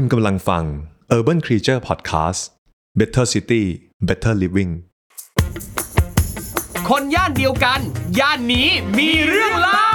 คุณกำลังฟัง Urban Creature Podcast Better City Better Living คนย่านเดียวกัน ย่านนี้มีเรื่องเล่า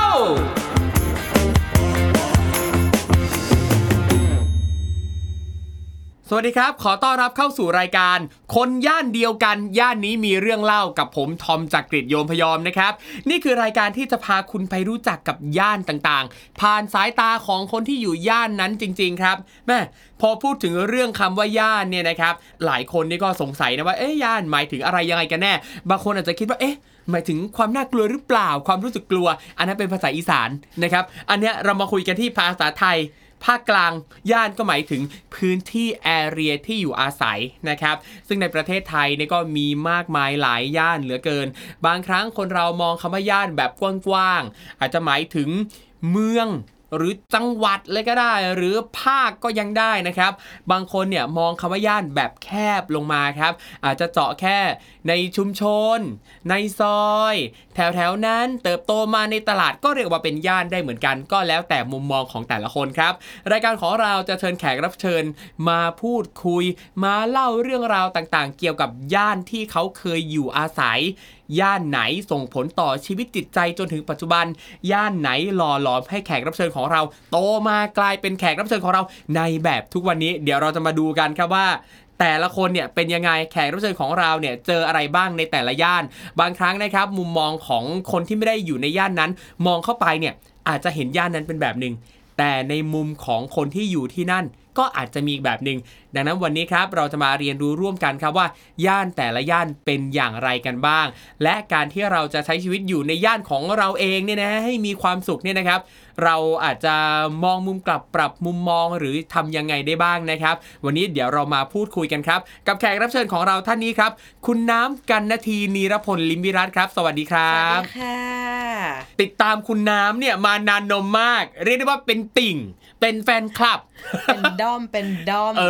สวัสดีครับ ขอต้อนรับเข้าสู่รายการ คนย่านเดียวกัน ย่านนี้มีเรื่องเล่ากับผมทอมจากกรีฑโยมพยอมนะครับ นี่คือรายการที่จะพาคุณไปรู้จักกับย่านต่างๆ ผ่านสายตาของคนที่อยู่ย่านนั้นจริง ๆ ครับแม่พอพูดถึงเรื่องคำว่าย่านเนี่ยนะครับ หลายคนนี่ก็สงสัยนะว่าเอ๊ะย่านหมายถึงอะไรยังไงกันแน่ บางคนอาจจะคิดว่าเอ๊ะหมายถึงความน่ากลัวหรือเปล่า ความรู้สึกกลัว อันนั้นเป็นภาษาอีสานนะครับ อันเนี้ยเรามาคุยกันที่ภาษาไทย ภาคกลางย่านก็หมายถึงพื้นที่แอเรียที่อยู่อาศัยนะครับ ซึ่งในประเทศไทยเนี่ยก็มีมากมายหลายย่านเหลือเกิน บางครั้งคนเรามองคำว่าย่านแบบกว้างๆอาจจะหมายถึงเมือง หรือจังหวัดเลยก็ได้ หรือภาคก็ยังได้นะครับ บางคนเนี่ยมองคำว่าย่านแบบแคบลงมาครับ อาจจะเจาะแค่ในชุมชน ในซอย แถวๆนั้นเติบโตมาในตลาดก็เรียกว่าเป็นย่านได้เหมือนกัน ก็แล้วแต่มุมมองของแต่ละคนครับ รายการของเราจะเชิญแขกรับเชิญมาพูดคุย มาเล่าเรื่องราวต่างๆ เกี่ยวกับย่านที่เขาเคยอยู่อาศัยย่านไหนส่งผลต่อชีวิตจิตใจจนถึงปัจจุบัน ย่านไหนหล่อหลอมให้แขกรับเชิญของเรา โตมากลายเป็นแขกรับเชิญของเรา ในแบบทุกวันนี้ เดี๋ยวเราจะมาดูกันครับว่าแต่ละคนเนี่ยเป็นยังไงแขกรับเชิญของเราเนี่ยเจออะไรบ้างในแต่ละย่าน บางครั้งนะครับ มุมมองของคนที่ไม่ได้อยู่ในย่านนั้น มองเข้าไปเนี่ยอาจจะเห็นย่านนั้นเป็นแบบหนึ่งแต่ในมุมของคนที่อยู่ที่นั่น ก็อาจจะมีอีกแบบหนึ่งดังนั้นวันนี้ครับเราจะมาเรียนรู้ร่วมกันครับว่า ย่านแต่ละย่านเป็นอย่างไรกันบ้าง และการที่เราจะใช้ชีวิตอยู่ในย่านของเราเองเนี่ยนะให้มีความสุขเนี่ยนะครับ เราอาจจะมองมุมกลับปรับมุมมองหรือทำยังไงได้บ้างนะครับ วันนี้เดี๋ยวเรามาพูดคุยกันครับ กับแขกรับเชิญของเราท่านนี้ครับ คุณน้ำกันนาทีนีรพลลิมวิรัตครับ สวัสดีครัสวับสดีค่ะติดตามคุณน้ำเนี่ยมานานนมมาก เรียกได้ว่าเป็นติ่ง เป็นแฟนคลับ เป็นด้อมเป็นด้อม เอ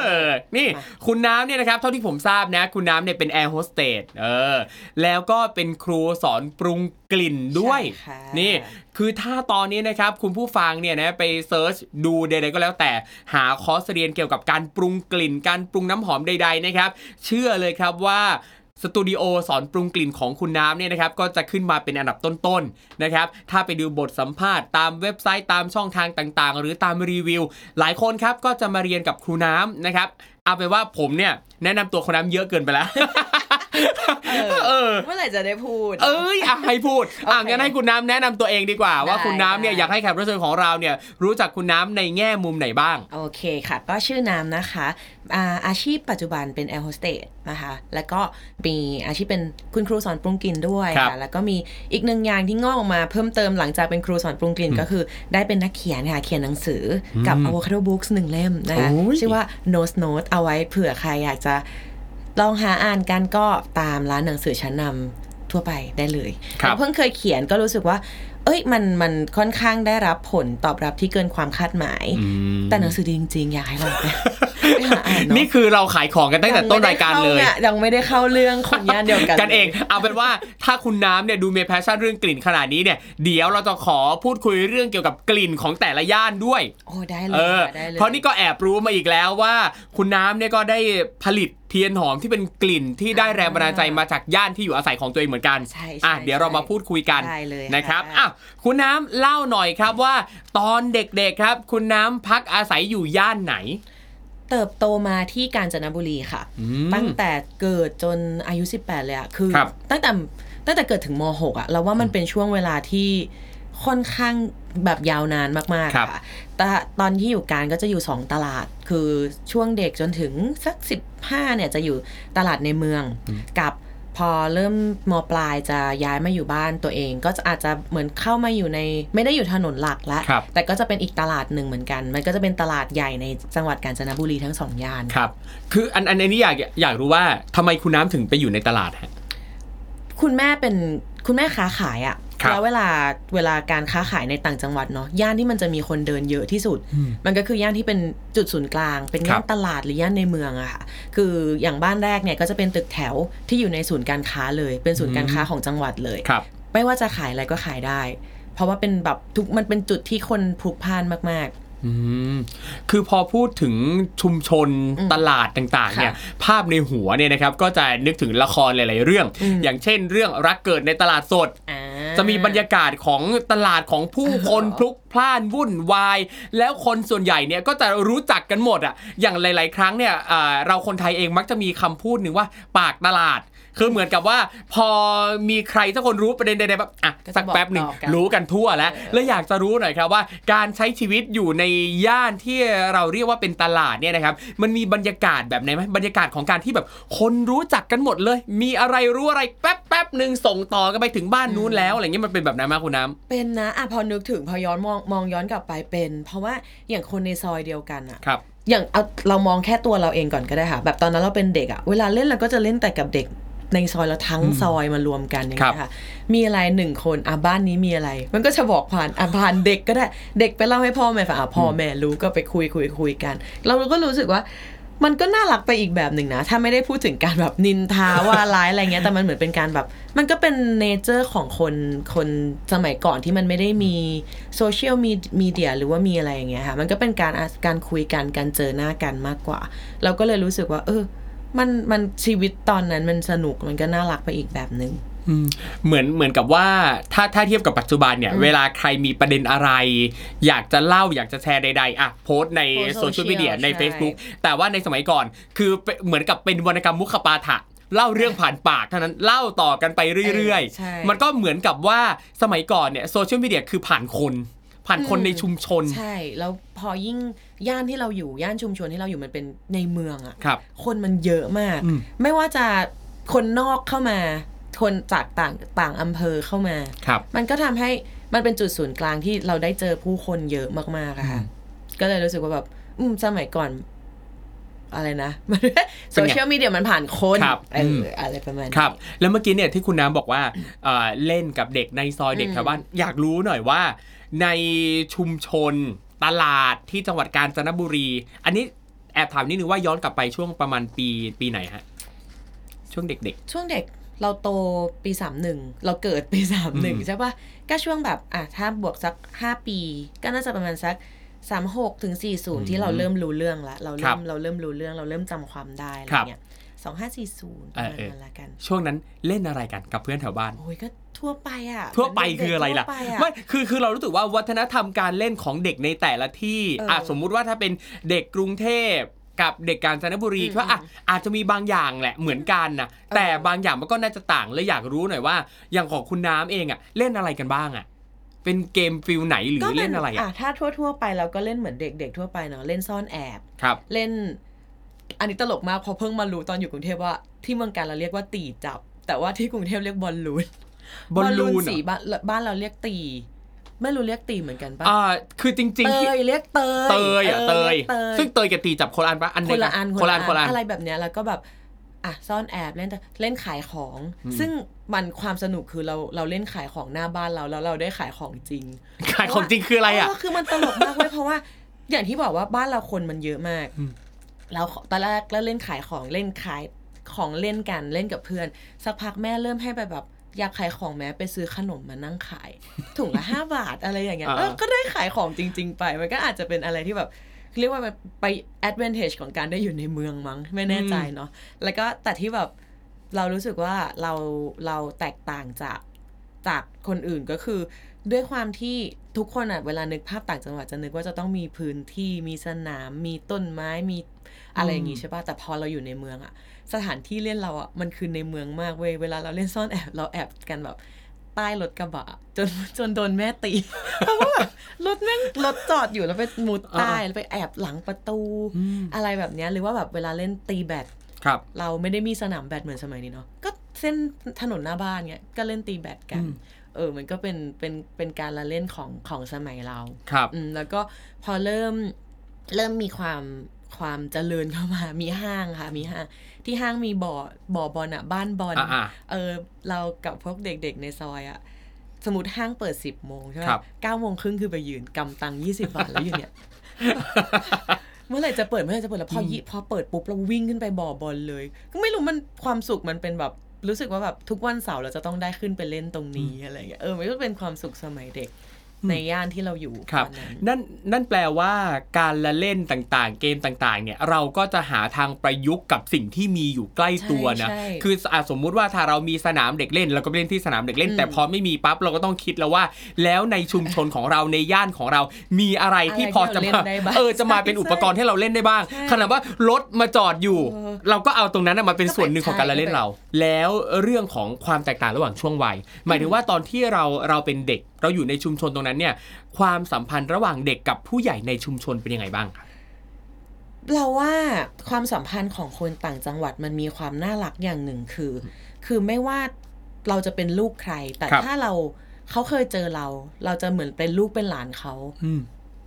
อ นี่คุณน้ำเนี่ยนะครับ เท่าที่ผมทราบนะ คุณน้ำเนี่ยเป็นแอร์โฮสเตสเออ แล้วก็เป็นครูสอนปรุงกลิ่นด้วยใช่ค่ะนี่ คือถ้าตอนนี้นะครับ คุณผู้ฟังเนี่ยนะไป search ดูใดๆก็แล้วแต่หาคอร์สเรียนเกี่ยวกับการปรุงกลิ่น การปรุงน้ำหอมใด ๆนะครับ เชื่อเลยครับว่า สตูดิโอสอนปรุงกลิ่นของคุณน้ำเนี่ยนะครับก็จะขึ้นมาเป็นอันดับต้นๆนะครับถ้าไปดูบทสัมภาษณ์ตามเว็บไซต์ตามช่องทางต่างๆ หรือตามรีวิว หลายคนครับก็จะมาเรียนกับครูน้ำนะครับเอาไปว่าผมเนี่ยแนะนำตัวครูน้ำเยอะเกินไปแล้ว เออ เมื่อไหร่จะได้พูด เอ้ยอะให้พูดอะโอเคงั้นให้คุณน้ำแนะนำตัวเองดีกว่า ว่าได้คุณน้ำเนี่ยได้อยากให้แขกรับเชิญของเราเนี่ยรู้จักคุณน้ำในแง่มุมไหนบ้าง โอเคค่ะ ก็ชื่อน้ำนะคะอาอาชีพปัจจุบันเป็นแอร์โฮสเตสนะคะ แล้วก็มีอาชีพเป็นคุณครูสอนปรุงกลิ่นด้วยครับค่ะ แล้วก็มีอีกหนึ่งอย่างที่งอกออกมาเพิ่มเติมหลังจากเป็นครูสอนปรุงกลิ่นก็คือ ได้เป็นนักเขียนค่ะ เขียนหนังสือกับ Avocado Books หนึ่งล่มนะคะโอ้ยชื่อว่า Nose Note เอาไว้เผื่อใครอยากจะ ลองหาอ่านกันก็ตามร้านหนังสือชั้นนำทั่วไปได้เลยครับแล้วเพิ่งเคยเขียนก็รู้สึกว่า เอ้ยมันมันค่อนข้างได้รับผลตอบรับที่เกินความคาดหมาย แต่หนังสือดีจริง ๆ อยากให้ลองไปไปหาอ่านเนาะนี่คือเราขายของกันตั้งแต่ต้นรายการเลยยังไม่ได้เข้าเรื่องคนย่านเดียวกันกันเอง เอาเป็นว่าถ้าคุณน้ำเนี่ยดูมี passion เรื่องกลิ่นขนาดนี้เนี่ยเดี๋ยวเราจะขอพูดคุยเรื่องเกี่ยวกับกลิ่นของแต่ละย่านด้วย โอ้ได้เลเอยอค่ะได้เลยเพราะนี่ก็แอบรู้มาอีกแล้วว่า คุณน้ำเนี่ยก็ได้ผลิตเทียนหอมที่เป็นกลิ่นที่ได้แรงบันดาลใจมาจากย่านที่อยู่อาศัยของตัวเองเหมือนกันใช่อะใช่เดี๋ยวเรามาพูดคุยกันได้เลยนะครับค่ะอะคุณน้ำเล่าหน่อยครับว่า ตอนเด็กๆครับ คุณน้ำพักอาศัยอยู่ย่านไหน เติบโตมาที่กาญจนบุรีค่ะอืมตั้งแต่เกิดจนอายุ 18 เลยอะคือครับตั้งแต่ตั้งแต่เกิดถึงม .6 อะเราว่ามันเป็นช่วงเวลาที่ค่อนข้าง แบบยาวนานมากครับๆค่ะแต่ตอนที่อยู่การก็จะอยู่ 2 ตลาด คือช่วงเด็กจนถึงสัก 15เนี่ยจะอยู่ตลาดในเมืองกับพอเริ่มมปลายจะย้ายมาอยู่บ้านตัวเอง ก็จะอาจจะเหมือนเข้ามาอยู่ใน ไม่ได้อยู่ถนนหลักแล้วครับแต่ก็จะเป็นอีกตลาดหนึ่งเหมือนกัน มันก็จะเป็นตลาดใหญ่ในจังหวัดกาญจนบุรีทั้งสองย่านครับ คืออันอันอันนี้อยากอยากรู้ว่าทำไมคุณน้ำถึงไปอยู่ในตลาดฮะคุณแม่เป็นคุณแม่ค้าขายอะครับ แล้วเวลาเวลาการค้าขายในต่างจังหวัดเนาะย่านที่มันจะมีคนเดินเยอะที่สุด มันก็คือย่านที่เป็นจุดศูนย์กลาง เป็นย่าครันบตลาดหรือย่านในเมืองอะค่ะคืออย่างบ้านแรกเนี่ยก็จะเป็นตึกแถวที่อยู่ในศูนย์การค้าเลย เป็นศูนย์การค้าของจังหวัดเลยครับไม่ว่าจะขายอะไรก็ขายได้ เพราะว่าเป็นแบบทุกมันเป็นจุดที่คนพลุกพล่านมากออืมคือพอพูดถึงชุมชนตลาดต่างๆเนี่ยภาพในหัวเนี่ยนะครับก็จะนึกถึงละครหลาย ๆ เรื่อง อย่างเช่น เรื่องรักเกิดในตลาดสดอ่า จะมีบรรยากาศของตลาดของผู้คนพลุกพล่านวุ่นวาย แล้วคนส่วนใหญ่เนี่ยก็จะรู้จักกันหมดอะอย่างหลาย ๆ ครั้งเนี่ยอ่าเราคนไทยเองมักจะมีคำพูดหนึ่งว่าปากตลาด คือเหมือนกับว่า พอมีใครสักคนรู้ประเด็นใดๆแบบอะก็จะสักแป๊บหนึ่งบอกต่อกันรู้กันทั่วแล้ว แล้วอยากจะรู้หน่อยครับว่า การใช้ชีวิตอยู่ในย่านที่เราเรียกว่าเป็นตลาดเนี่ยนะครับมันมีบรรยากาศแบบไหนไหมบรรยากาศของการที่แบบคนรู้จักกันหมดเลย มีอะไรรู้อะไรแป๊บแป๊บๆหนึ่งส่งต่อกันไปถึงบ้านนู้นแล้วอะไรเงี้ยมันเป็นแบบนั้นไหมคุณน้ำเป็นนะอะพอนึกถึงพอย้อนมองมองย้อนกลับไปเป็น เพราะว่าอย่างคนในซอยเดียวกันอะครับอย่างเอาเรามองแค่ตัวเราเองก่อนก็ได้ค่ะ แบบตอนนั้นเราเป็นเด็กอะเวลาเล่นเราก็จะเล่นแต่กับเด็ก ในซอยเราทั้งซอยมารวมกันอย่างเงี้ยค่ะ มีอะไรหนึ่งคนอะบ้านนี้มีอะไร มันก็จะบอกผ่านอะผ่านเด็กก็ได้เด็กไปเล่าให้พ่อแม่ฟังอะพ่อแม่รู้ก็ไปคุยคุยคุยกัน เราก็รู้สึกว่ามันก็น่ารักไปอีกแบบหนึ่งนะ ถ้าไม่ได้พูดถึงการแบบนินทาว่าร้ายอะไรเงี้ยแต่มันเหมือนเป็นการแบบ มันก็เป็นเนเจอร์ของคนคนสมัยก่อนที่มันไม่ได้มีโซเชียลมีเดียหรือว่ามีอะไรอย่างเงี้ยค่ะ มันก็เป็นการอะการคุยกันการเจอหน้ากันมากกว่า เราก็เลยรู้สึกว่า เออ มันมันชีวิตตอนนั้นมันสนุกมันก็น่ารักไปอีกแบบหนึ่งอืมเหมือนเหมือนกับว่าถ้าถ้าเทียบกับปัจจุบันเนี่ย เวลาใครมีประเด็นอะไร อยากจะเล่าอยากจะแชร์ใดๆอะโพสต์ในโพสต์โซเชียลมีเดีย social ในใช่ Facebook แต่ว่าในสมัยก่อนคือเป็นเหมือนกับเป็นวรรณกรรมมุขปาฐะเล่าเรื่องผ่านปากเท่านั้นเล่าต่อกันไปเรื่อยใช่ๆมันก็เหมือนกับว่าสมัยก่อนเนี่ยโซเชียลมีเดียคือผ่านคน ผ่านคนในชุมชน ใช่ แล้วพอยิ่งย่านที่เราอยู่ย่านชุมชนที่เราอยู่มันเป็นในเมืองอะครับคนมันเยอะมากอืมไม่ว่าจะคนนอกเข้ามาคนจากต่างต่างอำเภอเข้ามาครับมันก็ทำให้มันเป็นจุดศูนย์กลางที่เราได้เจอผู้คนเยอะมากๆอะค่ะ ก็เลยรู้สึกว่าแบบ อืมสมัยก่อน อะไรนะโซเชียลมีเดียมันผ่านคนครับเออือมอะไรประมาณนี้ครับ แล้วเมื่อกี้เนี่ยที่คุณน้ำบอกว่าเอ่อเล่นกับเด็กในซอยเด็กแถวบ้านอยากรู้หน่อยว่า ในชุมชนตลาดที่จังหวัดกาญจนบุรี อันนี้แอบถามนิดนึงว่าย้อนกลับไปช่วงประมาณปีปีไหนฮะ ช่วงเด็กช่วงเด็กเราโตปีสามหนึ่งเราเกิดปีสามหนึ่งอืมใช่ปะก็ช่วงแบบอะถ้าบวกสักห้าปี ก็น่าจะประมาณสักสามหกถึงสี่ศูนย์ที่เราเริ่มรู้เรื่องละเราครัเริ่บมเราเริ่มรู้เรื่องเราเริ่มจำความได้อะไรครับเงี้ย สองห้าสี่ศูนย์ประมาณเออเออนั้นละกันๆช่วงนั้นเล่นอะไรกันกับเพื่อนแถวบ้าน โอ้ยก็ทั่วไปอะ ทั่วไปเหมืนคืออะไรล่ะเด็กทั่วปไม่คือคือเรารู้สึกว่าวัฒนธรรมการเล่นของเด็กในแต่ละที่เอออ่อะสมมุติว่าถ้าเป็นเด็กกรุงเทพกับเด็กกาญจนบุรีอืมก็อะอาจจะมีบางอย่างแหละเหมือนกันนะแต่บางอย่างมันก็น่าจะต่างเลยอยากรู้หน่อยว่าอย่างของคุณน้ำเองอะเล่นอะไรกันบ้างอะเป็นเกมฟิลไหนหรือก็เล่นอะไรอะถ้าทั่วทั่ว ๆ ไปเราก็เล่นเหมือนเด็ก ๆ ทั่วไปเนาะเล่นซ่อนแอบครับ เล่น อันนี้ตลกมากเพอเพิ่งมารู้ตอนอยู่กรุงเทพว่าที่เมืองการเราเรียกว่าตีจับ แต่ว่าที่กรุงเทพเรียกบอลลูนบอลลูนเหรสีอบ้านบ้านเราเรียกตี ไม่รู้เรียกตีเหมือนกันปะอ่าคือจริงเตๆที่ยเรียกเตยเตยอะออเตยรีกเตยซึ่งเตยกับตีจับคนละอันปะอันคเดียนวละอันคนละอันคนละอันอะไรแบบเนี้ยแล้วก็แบบอะซ่อนแอบเล่นเล่นขายของ ซึ่งมันความสนุกคือเราเราเล่นขายของหน้าบ้านเราแล้วเราได้ขายของจริง ขายของจริงคืออะไรอะเคือมันตลกมากเว้ยเพราะว่า อย่างที่บอกว่าบ้านเราคนมันเยอะมาก อืมเราตอนแรกแล้วเล่นขายของเล่นขายของเล่นกันเล่นกับเพื่อน สักพักแม่เริ่มให้ไปแบบอยากขายของแม้ไปซื้อขนมมานั่งขาย ถุงละห้าบาทอะไรอย่างเงี้ยอ่าเออก็ได้ขายของจริง ๆ ไป มันก็อาจจะเป็นอะไรที่แบบเรียกว่ามันไป advantage ของการได้อยู่ในเมืองมั้งไม่แน่ใจเนาะแล้วก็แต่ที่แบบเรารู้สึกว่าเราเราแตกต่างจาก จากคนอื่นก็คือ ด้วยความที่ทุกคนอะเวลานึกภาพต่างจังหวัดจะนึกว่าจะต้องมีพื้นที่มีสนาม มีต้นไม้มีอะไรอย่างงี้ใช่ป่ะแต่พอเราอยู่ในเมืองอะ สถานที่เล่นเราอะมันคือในเมืองมากเว้ยเวลาเราเล่นซ่อนแอบเราแอบกันแบบใต้รถกระบะจนจนโดนแม่ตีเพราะว่าแบบรถแม่งรถจอดอยู่แล้วไปมุดใต้แล้วไปแอบหลังประตู อะไรแบบเนี้ยหรือว่าแบบเวลาเล่นตีแบดครับเราไม่ได้มีสนามแบดเหมือนสมัยนี้เนาะก็ เส้นถนนหน้าบ้านเนี้ยก็เล่นตีแบดกันอืมเออ มันก็เป็นเป็นเป็นการละเล่นของของสมัยเราครับอืมแล้วก็พอเริ่มเริ่มมีความความเจริญเข้ามา มีห้างค่ะ มีห้าง ที่ห้างมีบ่อ บ่อบอลอะบ้านบอลอ่าเออ เรากับพวกเด็กๆในซอยอะสมมติห้างเปิดสิบโมงใช่ไหมครับเก้าโมงครึ่งคือไปยืนกำตังค์ยี่สิบาทแล้วอยู่เนี่ย เมื่อไหร่จะเปิดเมื่อไหร่จะเปิดแล้วพอยิพอเปิดปุ๊บเราวิ่งขึ้นไปบ่อบอลเลย ก็ไม่รู้มันความสุขมันเป็นแบบ รู้สึกว่าแบบทุกวันเสาร์เราจะต้องได้ขึ้นไปเล่นตรงนี้อะไรเงี้ยเออมันก็เป็นความสุขสมัยเด็ก ในย่านที่เราอยู่ครับตอนนั้นนั่นนั่นแปลว่าการละเล่นต่างๆ เกมต่างๆ เนี่ยเราก็จะหาทางประยุกต์กับสิ่งที่มีอยู่ใกล้ตัวนะใช่ใช่คืออะสมมุติว่าถ้าเรามีสนามเด็กเล่นเราก็ไปเล่นที่สนามเด็กเล่นอืมแต่พอไม่มีปั๊บเราก็ต้องคิดแล้วว่า แล้วในชุมชนของเราในย่านของเรา มีอะไรที่พอจะอะไรที่มาเราเล่นได้บ้างเออจะมาเป็นใช่อุปกรณ์ให้เราเล่นได้บ้างใช่ขนาดว่ารถมาจอดอยู่เออเราก็เอาตรงนั้นนะมาเป็นก็เป็นส่วนหนึ่งของการละเล่นใช่เรา แล้วเรื่องของความแตกต่างระหว่างช่วงวัย หมายถึงว่าตอนที่เราเราเป็นเด็กเราอยู่ในชุมชนตรงนั้นเนี่ยความสัมพันธ์ระหว่างเด็กกับผู้ใหญ่ในชุมชนเป็นยังไงบ้างครับเราว่าความสัมพันธ์ของคนต่างจังหวัดมันมีความน่ารักอย่างหนึ่งคือ คือไม่ว่าเราจะเป็นลูกใคร แต่ครับถ้าเราเขาเคยเจอเรา เราจะเหมือนเป็นลูกเป็นหลานเขาอืม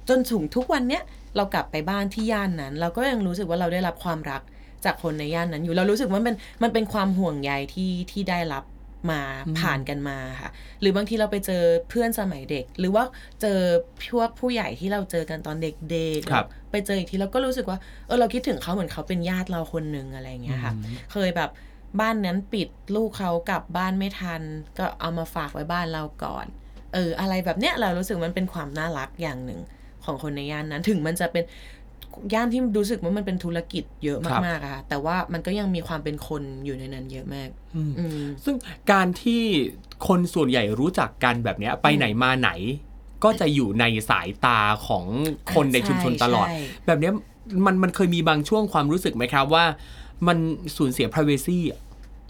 จนถึงทุกวันเนี้ยเรากลับไปบ้านที่ย่านนั้น เราก็ยังรู้สึกว่าเราได้รับความรักจากคนในย่านนั้นอยู่เรารู้สึกว่ามันมันเป็นความห่วงใยที่ที่ได้รับ มาอืมผ่านกันมาค่ะ หรือบางทีเราไปเจอเพื่อนสมัยเด็ก หรือว่าเจอพวกผู้ใหญ่ที่เราเจอกันตอนเด็กๆครับไปเจออีกทีเราก็รู้สึกว่าเออเราคิดถึงเขาเหมือนเขาเป็นญาติเราคนหนึ่งอะไรอย่างเงี้ยค่ะอืมเคยแบบบ้านนั้นปิดลูกเขากลับบ้านไม่ทัน ก็เอามาฝากไว้บ้านเราก่อน เออ อะไรแบบเนี้ยเรารู้สึกมันเป็นความน่ารักอย่างหนึ่งของคนในย่านนั้น ถึงมันจะเป็น ย่านที่รู้สึกว่ามันเป็นธุรกิจเยอะครับมากๆอะค่ะแต่ว่ามันก็ยังมีความเป็นคนอยู่ในนั้นเยอะมากอืมอืมซึ่งการที่คนส่วนใหญ่รู้จักกันแบบเนี้ยไปไหนมาไหน ก็จะอยู่ในสายตาของคนในชุมชนตลอดใช่แบบเนี้ยมันมันเคยมีบางช่วงความรู้สึกไหมครับว่า มันสูญเสีย privacy อะ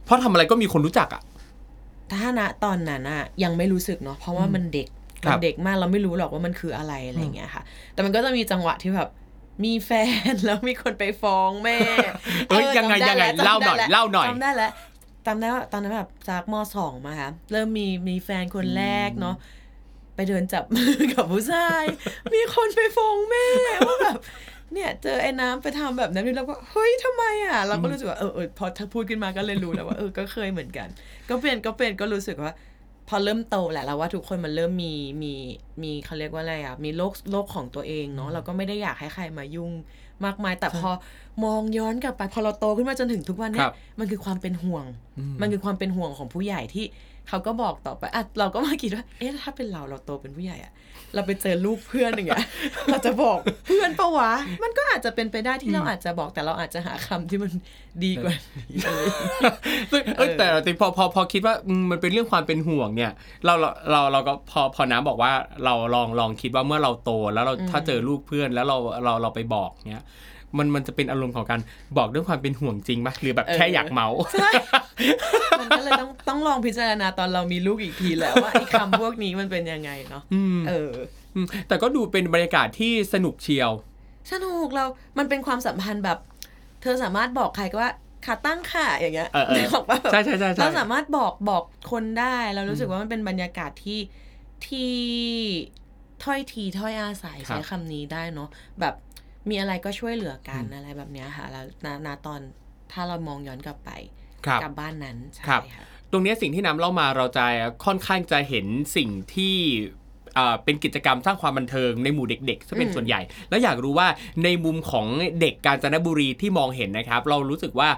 เพราะทำอะไรก็มีคนรู้จักอะถ้าณตอนนั้นอะยังไม่รู้สึกเนาะเพราะว่ามันเด็กครัมับนเด็กมากเราไม่รู้หรอกว่ามันคืออะไรอะไรอย่างเงี้ยค่ะ แต่มันก็จะมีจังหวะที่แบบ มีแฟนแล้วมีคนไปฟ้องแม่ เอ้ยยังไงจำด้ยังไงแล้วเล่าหน่อยจำได้แล้วเล่าหน่อยจำได้แล้วจำได้ว่าตอนนั้นแบบจากมสองมาค่ะเริ่มมีมีแฟนคนแรกเนาะไปเดินจับมือกับผู้ชาย มีคนไปฟ้องแม่ว่าแบบเนี่ยเจอไอ้น้ำไปทำแบบนั้นแล้วก็เฮ้ยทำไมอะ เราก็รู้สึกว่าเออเออพอถ้าพูดขึ้นมาก็เลยรู้แล้วว่าเออก็เคยเหมือนกัน ก็เป็นก็เป็นก็รู้สึกว่า พอเริ่มโตแหละเราว่าทุกคนมันเริ่มมีมีมีเขาเรียกว่าอะไรอะมีโลกโลกของตัวเองเนาะเราก็ไม่ได้อยากให้ใครมายุ่งมากมาย แต่พอมองย้อนกลับไปพอเราโตขึ้นมาจนถึงทุกวันคเนี้รัยบมันคือความเป็นห่วงอืมมันคือความเป็นห่วงของผู้ใหญ่ที่เขาก็บอกต่อไปอะเราก็มาคิดว่า เอ๊ะถ้าเป็นเราเราโตเป็นผู้ใหญ่อะ เราไปเจอลูกเพื่อนอย่างเงี้ยเราจะบอกเพื่อนปะวะ มันก็อาจจะเป็นไปได้ที่เราอาจจะบอกแต่เราอาจจะหาคำที่มันดีกว่านี้อะไรอย่างเงี้ยซึ่งเอ้ยเออแต่แต่พอพอพอคิดว่าอืมมันเป็นเรื่องความเป็นห่วงเนี่ย เราเราเราเราก็พอพอน้ำบอกว่าเราลองลองคิดว่าเมื่อเราโตแล้วเราถ้าเจอลูกเพื่อนแล้วเราเราเราไปบอกเนี่ยมันมันจะเป็นอารมณ์ของการบอกด้วยความเป็นห่วงจริงไหมหรือแบบแค่อยากเมาส์ใช่ มันก็เลยต้องต้องลองพิจารณาตอนเรามีลูกอีกทีแหล้วว่าไอ้คำพวกนี้มันเป็นยังไงเนาะอืมเอออืมแต่ก็ดูเป็นบรรยากาศที่สนุกเชียว สนุกเรา มันเป็นความสัมพันธ์แบบ เธอสามารถบอกใครก็ว่าขาตั้งค่ะอย่างเงี้ยเออเออนึกออกปะแบบใช่ใช่ใช่ใช่เราสามารถบอกบอกคนได้เรารู้สึกว่ามันเป็นบรรยากาศที่ที่ถ้อยทีถ้อยอาศัยครับใช้คำนี้ได้เนาะแบบมีอะไรก็ช่วยเหลือกันอะไรแบบเนี้ยค่ะ แล้วณณตอนถ้าเรามองย้อนกลับไป ครับกับบ้านนั้นใช่ครับค่ะตรงเนี้ยสิ่งที่น้ำเล่ามาเราจะค่อนข้างจะเห็นสิ่งที่เอ่อเป็นกิจกรรมสร้างความบันเทิงในหมู่เด็กๆซะเป็นอืมส่วนใหญ่ แล้วอยากรู้ว่าในมุมของเด็กกาญจนบุรีที่มองเห็นนะครับ เรารู้สึกว่า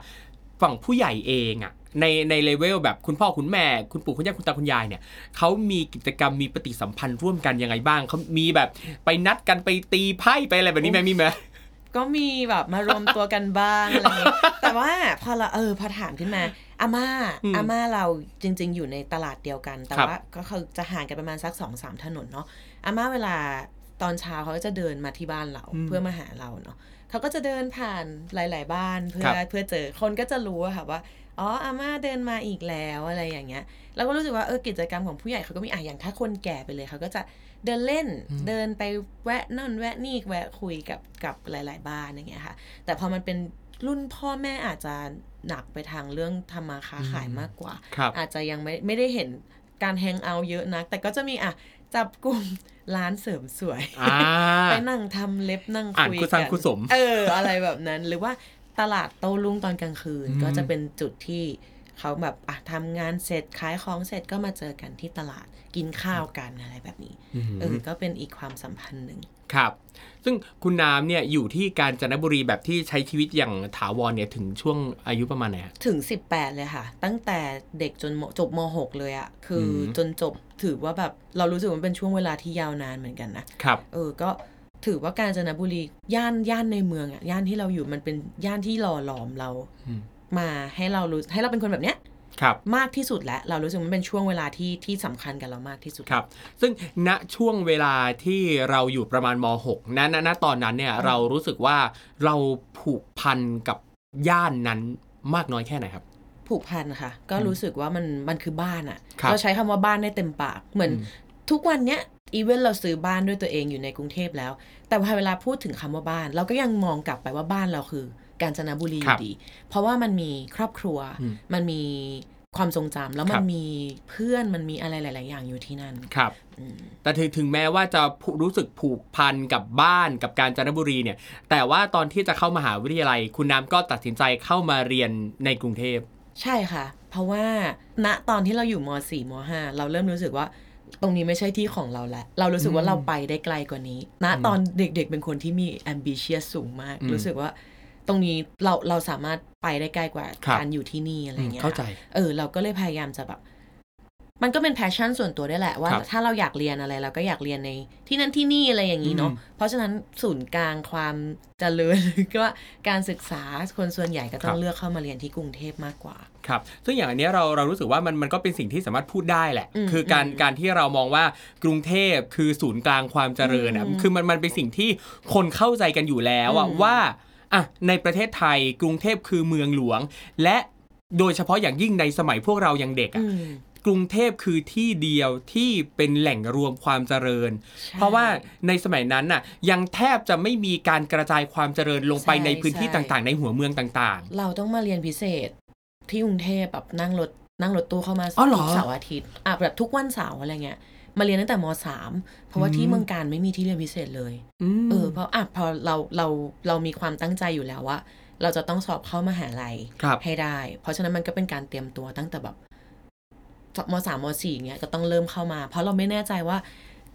ฝั่งผู้ใหญ่เองอะในในเลเวลแบบคุณพ่อคุณแม่ คุณปู่คุณย่าคุณตาคุณยายเนี่ยเขามีกิจกรรมมีปฏิสัมพันธ์ร่วมกันยังไงบ้างเขามีแบบไปนัดกันไปตีไพ่ไปอะไรแบบนี้ไหมมีไหม ก็มีแบบมารวมตัวกันบ้างอะไรเงี้ยแต่ว่าพอเราเออพอถามขึ้นมาอาม่าอืมอาม่าเราจริง ๆ อยู่ในตลาดเดียวกัน แต่ครับว่าก็คือจะห่างกันประมาณสักสองสามถนนเนาะอาม่าเวลาตอนเช้าเขาก็จะเดินมาที่บ้านเราอืมเพื่อมาหาเราเนาะเขาก็จะเดินผ่านหลาย ๆ บ้านเพื่อครับเพื่อเจอคนก็จะรู้อะค่ะว่าอ๋ออาม่าเดินมาอีกแล้วอะไรอย่างเงี้ยเราก็รู้สึกว่าเออกิจกรรมของผู้ใหญ่เขาก็มีอะอย่างถ้าคนแก่ไปเลยเขาก็จะ เดินเล่นอืมเดินไปแวะนั่นแวะนี่แวะคุยกับกับหลาย ๆ บ้านอย่างเงี้ยค่ะ แต่พอมันเป็นรุ่นพ่อแม่อาจจะหนักไปทางเรื่องทำมาค้าขายมากกว่าครับอาจจะยังไม่ไม่ได้เห็นการแฮงเอาท์เยอะนัก แต่ก็จะมีอะจับกลุ่มร้านเสริมสวยอ่าไปนั่งทำเล็บนั่งอ่านคุยคุกัซังคุสม เออ อะไรแบบนั้น หรือว่าตลาดโต้รุ่งตอนกลางคืนอืมก็จะเป็นจุดที่ เขาแบบอะทำงานเสร็จขายของเสร็จก็มาเจอกันที่ตลาดกินข้าวกันอะไรแบบนี้เออก็เป็นอีกความสัมพันธ์หนึ่งครับ ซึ่งคุณน้ำเนี่ยอยู่ที่กาญจนบุรีแบบที่ใช้ชีวิตอย่างถาวรเนี่ยถึงช่วงอายุประมาณไหนอะถึง 18 เลยค่ะ ตั้งแต่เด็กจนมจบม .6 เลยอะคืออมจนจบถือว่าแบบเรารู้สึกว่ามันเป็นช่วงเวลาที่ยาวนานเหมือนกันนะครับเออก็ถือว่าการจนบุรีย่านย่านในเมืองอะย่านที่เราอยู่มันเป็นย่านที่หล่อหลอมเราอืม มาให้เรารู้ให้เราเป็นคนแบบเนี้ยครับมากที่สุดแล้วเรารู้สึกมันเป็นช่วงเวลาที่ที่สำคัญกับเรามากที่สุดครับ ซึ่งณช่วงเวลาที่เราอยู่ประมาณม .6 ณณณตอนนั้นเนี่ยเรารู้สึกว่าเราผูกพันกับย่านนั้นมากน้อยแค่ไหนครับ ผูกพันค่ะ ก็รู้สึกว่ามันมันคือบ้านอะครับเราใช้คำว่าบ้านได้เต็มปากเหมือนอืมทุกวันเนี้ยอีเวนเราซื้อบ้านด้วยตัวเองอยู่ในกรุงเทพแล้ว แต่พอเวลาพูดถึงคำว่าบ้าน เราก็ยังมองกลับไปว่าบ้านเราคือ กาญจนบุรีอครับยู่ดี เพราะว่ามันมีครอบครัวอืมมันมีความทรงจำแล้วคมัรันบมีเพื่อนมันมีอะไรหลาย ๆ อย่างอยู่ที่นั่นครับอืมแต่ถึงถึงแม้ว่าจะผูรู้สึกผูกพันกับบ้านกับการจนบุรีเนี่ย แต่ว่าตอนที่จะเข้ามหาวิทยาลัย คุณน้ำก็ตัดสินใจเข้ามาเรียนในกรุงเทพ ใช่ค่ะ เพราะว่าณตอนที่เราอยู่ม .4 ม .5 เราเริ่มรู้สึกว่าตรงนี้ไม่ใช่ที่ของเราแล้ว เรารู้สึกว่าเราไปได้ไกลกว่านี้ณตอนเด็ก ๆ เป็นคนที่มี ambitious สูงมากอืมรู้สึกว่า ตรงนี้เราเราสามารถไปได้ใกล้กว่าครับการอยู่ที่นี่อะไรเงี้ยเข้าใจ เออ เราก็เลยพยายามจะแบบ มันก็เป็น passion ส่วนตัวด้วยแหละว่าครับถ้าเราอยากเรียนอะไรเราก็อยากเรียนในที่นั่นที่นี่อะไรอย่างนี้เนาะอืมเพราะฉะนั้นศูนย์กลางความเจริญก็การศึกษาคนส่วนใหญ่ก็ต้อครังบเลือกเข้ามาเรียนที่กรุงเทพมากกว่าครับซึ่งอย่างอันเนี้ยเราเรารู้สึกว่ามันมันก็เป็นสิ่งที่สามารถพูดได้แหละอืมคือการอืมการที่เรามองว่ากรุงเทพคือศูนย์กลางความเจริญอะอืมคือมันมันเป็นสิ่งที่คนเข้าใจกันอยู่แล้วอะอืมว่า อะในประเทศไทยกรุงเทพคือเมืองหลวง และโดยเฉพาะอย่างยิ่งในสมัยพวกเรายังเด็กอือะมกรุงเทพคือที่เดียวที่เป็นแหล่งรวมความเจริญใช่เพราะว่าในสมัยนั้นน่ะยังแทบจะไม่มีการกระจายความเจริญลงไปใช่ในพื้นที่ใช่ต่างๆ ในหัวเมืองต่างเราต้องมาเรียนพิเศษที่กรุงเทพแบบนั่งรถนั่งรถตู้เข้ามาอ๋อเหรอทุกเสาร์อาทิตย์อะแบบทุกวันเสาร์อะไรเงี้ย มาเรียนตั้งแต่มสามเพราะว่าอืมที่เมืองการไม่มีที่เรียนพิเศษเลยๆอืมเออเพราะอะพอเราเราเรามีความตั้งใจอยู่แล้วว่าเราจะต้องสอบเข้ามหาลัยครับให้ได้ เพราะฉะนั้นมันก็เป็นการเตรียมตัวตั้งแต่แบบมสามมสี่เงี้ยก็ต้องเริ่มเข้ามา เพราะเราไม่แน่ใจว่า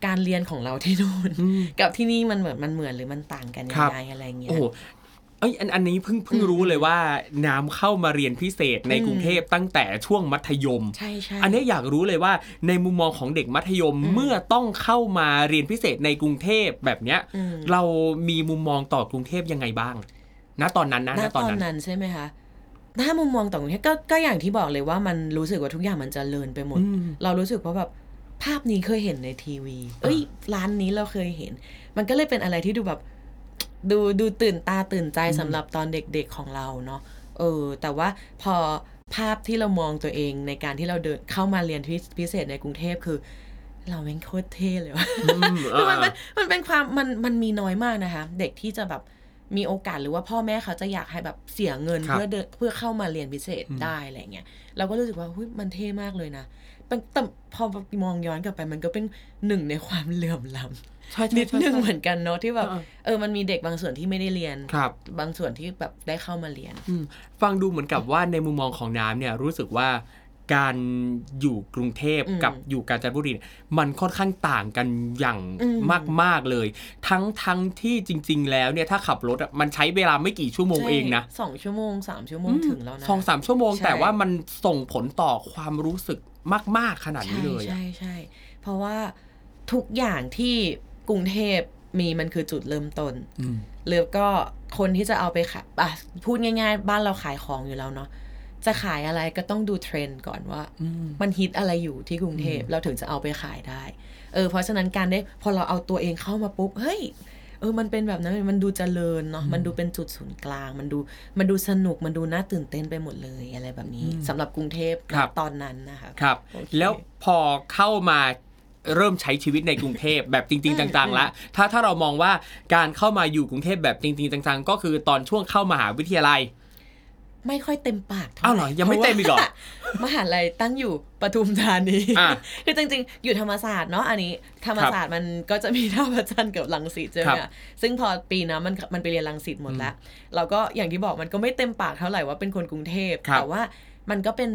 การเรียนของเราที่นู่นอืมกับที่นี่มันเหมือนมันเหมือนหรือมันต่างกันครัยับงไงอะไรเงี้ยโอ้โหเอ้ยอันอันนี้เพิ่งเพิ่งอืมรู้เลยว่าน้ำเข้ามาเรียนพิเศษในอืมกรุงเทพตั้งแต่ช่วงมัธยมใช่ใช่อันนี้อยากรู้เลยว่าในมุมมองของเด็กมัธยมอืมเมื่อต้องเข้ามาเรียนพิเศษในกรุงเทพแบบเนี้ยอืมเรามีมุมมองต่อกรุงเทพยังไงบ้าง ณตอนนั้นนะณณตตออนนนั้นนั้นใช่ไหมคะถ้ามุมมองต่างประเทศก็ก็อย่างที่บอกเลยว่ามันรู้สึกว่าทุกอย่างมันเจริญไปหมดอืมเรารู้สึกว่าแบบภาพนี้เคยเห็นในทีวี เอ้ยร้านนี้เราเคยเห็น มันก็เลยเป็นอะไรที่ดูแบบ ดูดูตื่นตาตื่นใจสำหรับตอนเด็กๆของเราเนาะเออ แต่ว่าพอภาพที่เรามองตัวเองในการที่เราเดินเข้ามาเรียนที่พิเศษในกรุงเทพคือ เราแม่งโคตรเท่เลยว่ะอืมคือมันอ่าเป็นมันเป็นความมันมันมีน้อยมากนะคะ เด็กที่จะแบบมีโอกาสหรือว่าพ่อแม่เขาจะอยากให้แบบเสียเงินครับเพื่อเดินเพื่อเข้ามาเรียนพิเศษอืมได้อะไรเงี้ยเราก็รู้สึกว่าหุ้ยมันเท่มากเลยนะ แต่แต่พอมองย้อนกลับไปมันก็เป็นหนึ่งในความเหลื่อมล้ใช่ำใช่นิดใช่นึงใช่เหมือนกันเนาะที่แบบเออเออมันมีเด็กบางส่วนที่ไม่ได้เรียนครับ บางส่วนที่แบบได้เข้ามาเรียนอืมฟังดูเหมือนกับว่าในมุมมองของน้ำเนี่ยรู้สึกว่าการอยู่กรุงเทพอืมกับอยู่กาญจนบุรีเนี่ยมันค่อนข้างต่างกันอย่างอืมมาก ๆ เลย ทั้งทั้งที่จริง ๆ แล้วเนี่ยถ้าขับรถอะมันใช้เวลาไม่กี่ชั่วโมงเองนะใช่สองชั่วโมงสามชั่วโมงถึงแล้วนะสองสามชั่วโมงใช่แต่ว่ามันส่งผลต่อความรู้สึก มาก ๆ ขนาดนี้เลยอะใช่ใช่ใช่เพราะว่าทุกอย่างที่กรุงเทพมีมันคือจุดเริ่มต้นอืมแล้วก็คนที่จะเอาไปขายอะพูดง่าย ๆ บ้านเราขายของอยู่แล้วเนาะจะขายอะไรก็ต้องดูเทรนด์ก่อนว่าอืมมันฮิตอะไรอยู่ที่กรุงเทพเราถึงจะเอาไปขายได้ เออ เพราะฉะนั้นการได้พอเราเอาตัวเองเข้ามาปุ๊บ เฮ้ย เออมันเป็นแบบนั้นมันดูเจริญเนาะมันดูเป็นจุดศูนย์กลาง มันดูมันดูสนุกมันดูน่าตื่นเต้นไปหมดเลยอะไรแบบนี้สำหรับกรุงเทพครับณตอนนั้นนะคะครับโอเคแล้วพอเข้ามาเริ่มใช้ชีวิตในกรุงเทพแบบจริงๆจังๆแล้วถ้าถ้าเรามองว่าการเข้ามาอยู่กรุงเทพแบบจริงๆจังๆ ก็คือตอนช่วงเข้ามหาวิทยาลัย ไม่ค่อยเต็มปากเท่าอ้าวเหรอยังไม่เต็มอีกเหรอพาะว่ามหาลัยตั้งอยู่ปทุมธานีอะคือจริง ๆ อยู่ธรรมศาสตร์เนาะอันนี้ ธรรมศาสตร์มันก็จะมีท่าพระจันทร์กับลังสิตใช่ไหมครัคะบซึ่งพอปีนั้นมันมันไปเรียนลังสิตหมดแล้วเราก็อย่างที่บอกมันก็ไม่เต็มปากเท่าไหร่ว่าเป็นคนกรุงเทพครับแต่ว่ามันก็เป็น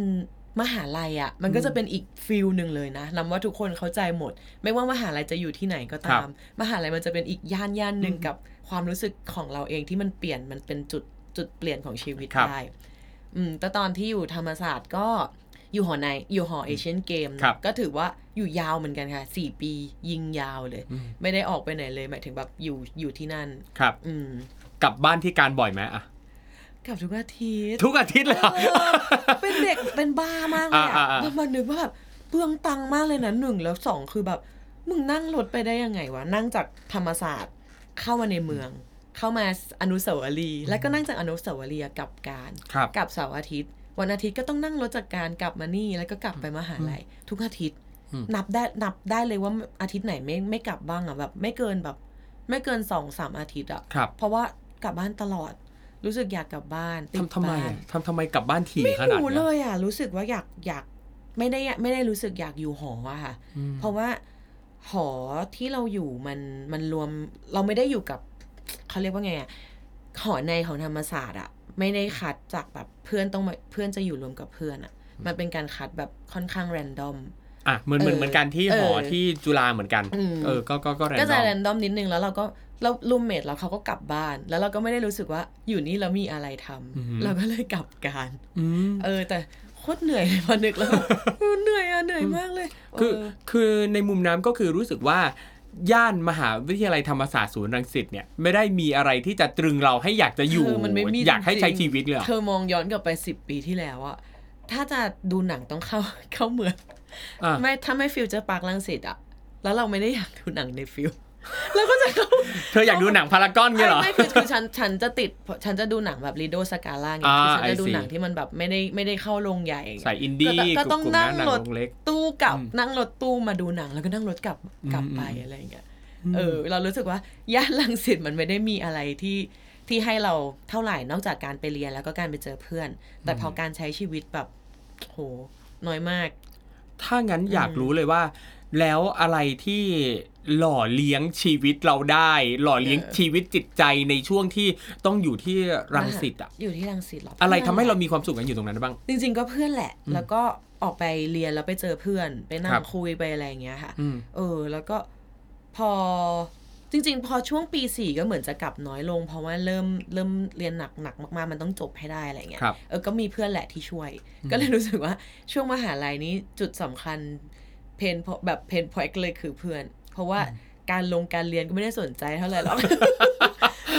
มหาลัยอะ่ะมันก็จะเป็นอีกฟิลหนึ่งเลยนะนำว่าทุกคนเข้าใจหมด ไม่ว่ามหาลัยจะอยู่ที่ไหนก็ตาม มหาลัยมันจะเป็นอีกย่านย่านหนึ่งกับความรู้สึกของเราเองที่มันเปลี่ยนมันเป็นจุด จุดเปลี่ยนของชีวิตครับได้อืมแต่ตอนที่อยู่ธรรมศาสตร์ก็อยู่หอในอยู่หอเอเชียนเกมครับก็ถือว่าอยู่ยาวเหมือนกันค่ะสี่ปียิงยาวเลยอืมไม่ได้ออกไปไหนเลยหมายถึงแบบอยู่อยู่ที่นั่นครับ อืมกลับบ้านที่การบ่อยไหมอะกลับทุกอาทิตย์ ทุกอาทิตย์เลยเหรอเออเป็นเด็กเป็นบ้ามากเลยอ่าอะอ่าอ่าแล้วมานึกว่าแบบเปลืองตังค์มากเลยนะหนึ่งแล้วสองคือแบบ มึงนั่งรถไปได้ยังไงวะ นั่งจากธรรมศาสตร์เข้ามาในเมือง เข้ามาอนุสาวรีย์แล้วก็นั่งจากอนุสาวรีย์กลับการครับกลับเสาร์อาทิตย์ วันอาทิตย์ก็ต้องนั่งรถจากการกลับมานี่แล้วก็กลับไปมหาลัยทุกอาทิตย์อืมนับได้นับได้เลยว่าอาทิตย์ไหนไม่ไม่กลับบ้างอะแบบ ไม่เกินแบบ ไม่เกินสองสามอาทิตย์อะครับเพราะว่ากลับบ้านตลอด รู้สึกอยากกลับบ้านติดทำทำไมบ้านอะทำทำไมกลับบ้านถี่ไม่ขนาดรู้เนี้เลยยอะรู้สึกว่าอยากอยากไม่ได้ไม่ได้รู้สึกอยากอยู่หออะค่ะอืมเพราะว่าหอที่เราอยู่มันมันรวมเราไม่ได้อยู่กับ เขาเรียกว่าไงอะหอในของธรรมศาสตร์อะไม่ได้คัดจากแบบเพื่อนต้องมาเพื่อนจะอยู่รวมกับเพื่อนอะมันเป็นการคัดแบบค่อนข้างแรนดอมอะเหมือนเหมือนเออเหมือนกันที่หอเออที่จุฬาเหมือนกันอืมเออก็ก็ก็แรนก็ดจะอมแรนดอมนิดนึงแล้วเราก็เรารูมเมทแล้วเขาก็กลับบ้าน แล้วเราก็ไม่ได้รู้สึกว่าอยู่นี่แล้วมีอะไรทำเราก็เลยกลับการอืมเออ แต่โคตรเหนื่อยเลยพอนึกแล้วเออเหนื่อยอะเหนื่อยมากเลย คือเออคือในมุมน้ำก็คือรู้สึกว่า ย่านมหาวิทยาลัยธรรมศาสตร์ศูนย์รังสิตเนี่ยไม่ได้มีอะไรที่จะตรึงเราให้อยากจะอยู่เมันไม่มีอยากให้ใช้จริงๆชีวิตเลยเหรอเธอมองย้อนกลับไปสิบปีที่แล้วอะถ้าจะดูหนังต้องเข้าเข้าเมืองอะไม่ถ้าไม่ฟิวเจอร์ปาร์คลังสิตอะแล้วเราไม่ได้อยากดูหนังในฟิว แล้วก็จะเข้าเธออยากดูหนังพารากอนเงี้ยเหรอไม่คือคือฉันฉันจะติดฉันจะดูหนังแบบลีโดสกาล่าไงอ่าคือฉันจะ I ดู see หนังที่มันแบบไม่ได้ไม่ได้เข้าโรงใหญ่ใส่อินดี้ก็ก็ต้องกลุ่มๆนั่งหนังรถโรงเล็กตู้กลับอืมนั่งรถตู้มาดูหนังแล้วก็นั่งรถกลับกลับไปอืมอะไรอย่างเงี้ยเออ เรารู้สึกว่าย่านลังสิตมันไม่ได้มีอะไรที่ที่ให้เราเท่าไหร่นอกจากการไปเรียนแล้วก็การไปเจอเพื่อน แต่พอการใช้ชีวิตแบบโหน้อยมาก ถ้างั้นอยากรู้เลยว่า แล้วอะไรที่ หล่อเลี้ยงชีวิตเราได้ หล่อเลี้ยงเออชีวิตจิตใจในช่วงที่ต้องอยู่ที่รังสิตอะอยู่ที่รังสิตเหรออะไรพื่นทำให้เราแหละมีความสุขกันอยู่ตรงนั้นบ้าง จริง ๆ ก็เพื่อนแหละ แล้วก็ออกไปเรียนแล้วไปเจอเพื่อน ไปนั่ครังบคุยไปอะไรอย่างเงี้ยค่ะอืมเออ แล้วก็พอจริง ๆ พอช่วงปีสี่ก็เหมือนจะกลับน้อยลง เพราะว่าเริ่มเริ่มเรียนหนักหนักมากๆ มันต้องจบให้ได้อะไรเงี้ยครับเออก็มีเพื่อนแหละที่ช่วย ก็เลยรู้สึกว่าช่วงมหาลัยนี้จุดสำคัญ pain แบบ pain point เลยคือเพื่อน เพราะว่าการลงการเรียนก็ไม่ได้สนใจเท่าไหร่หรอก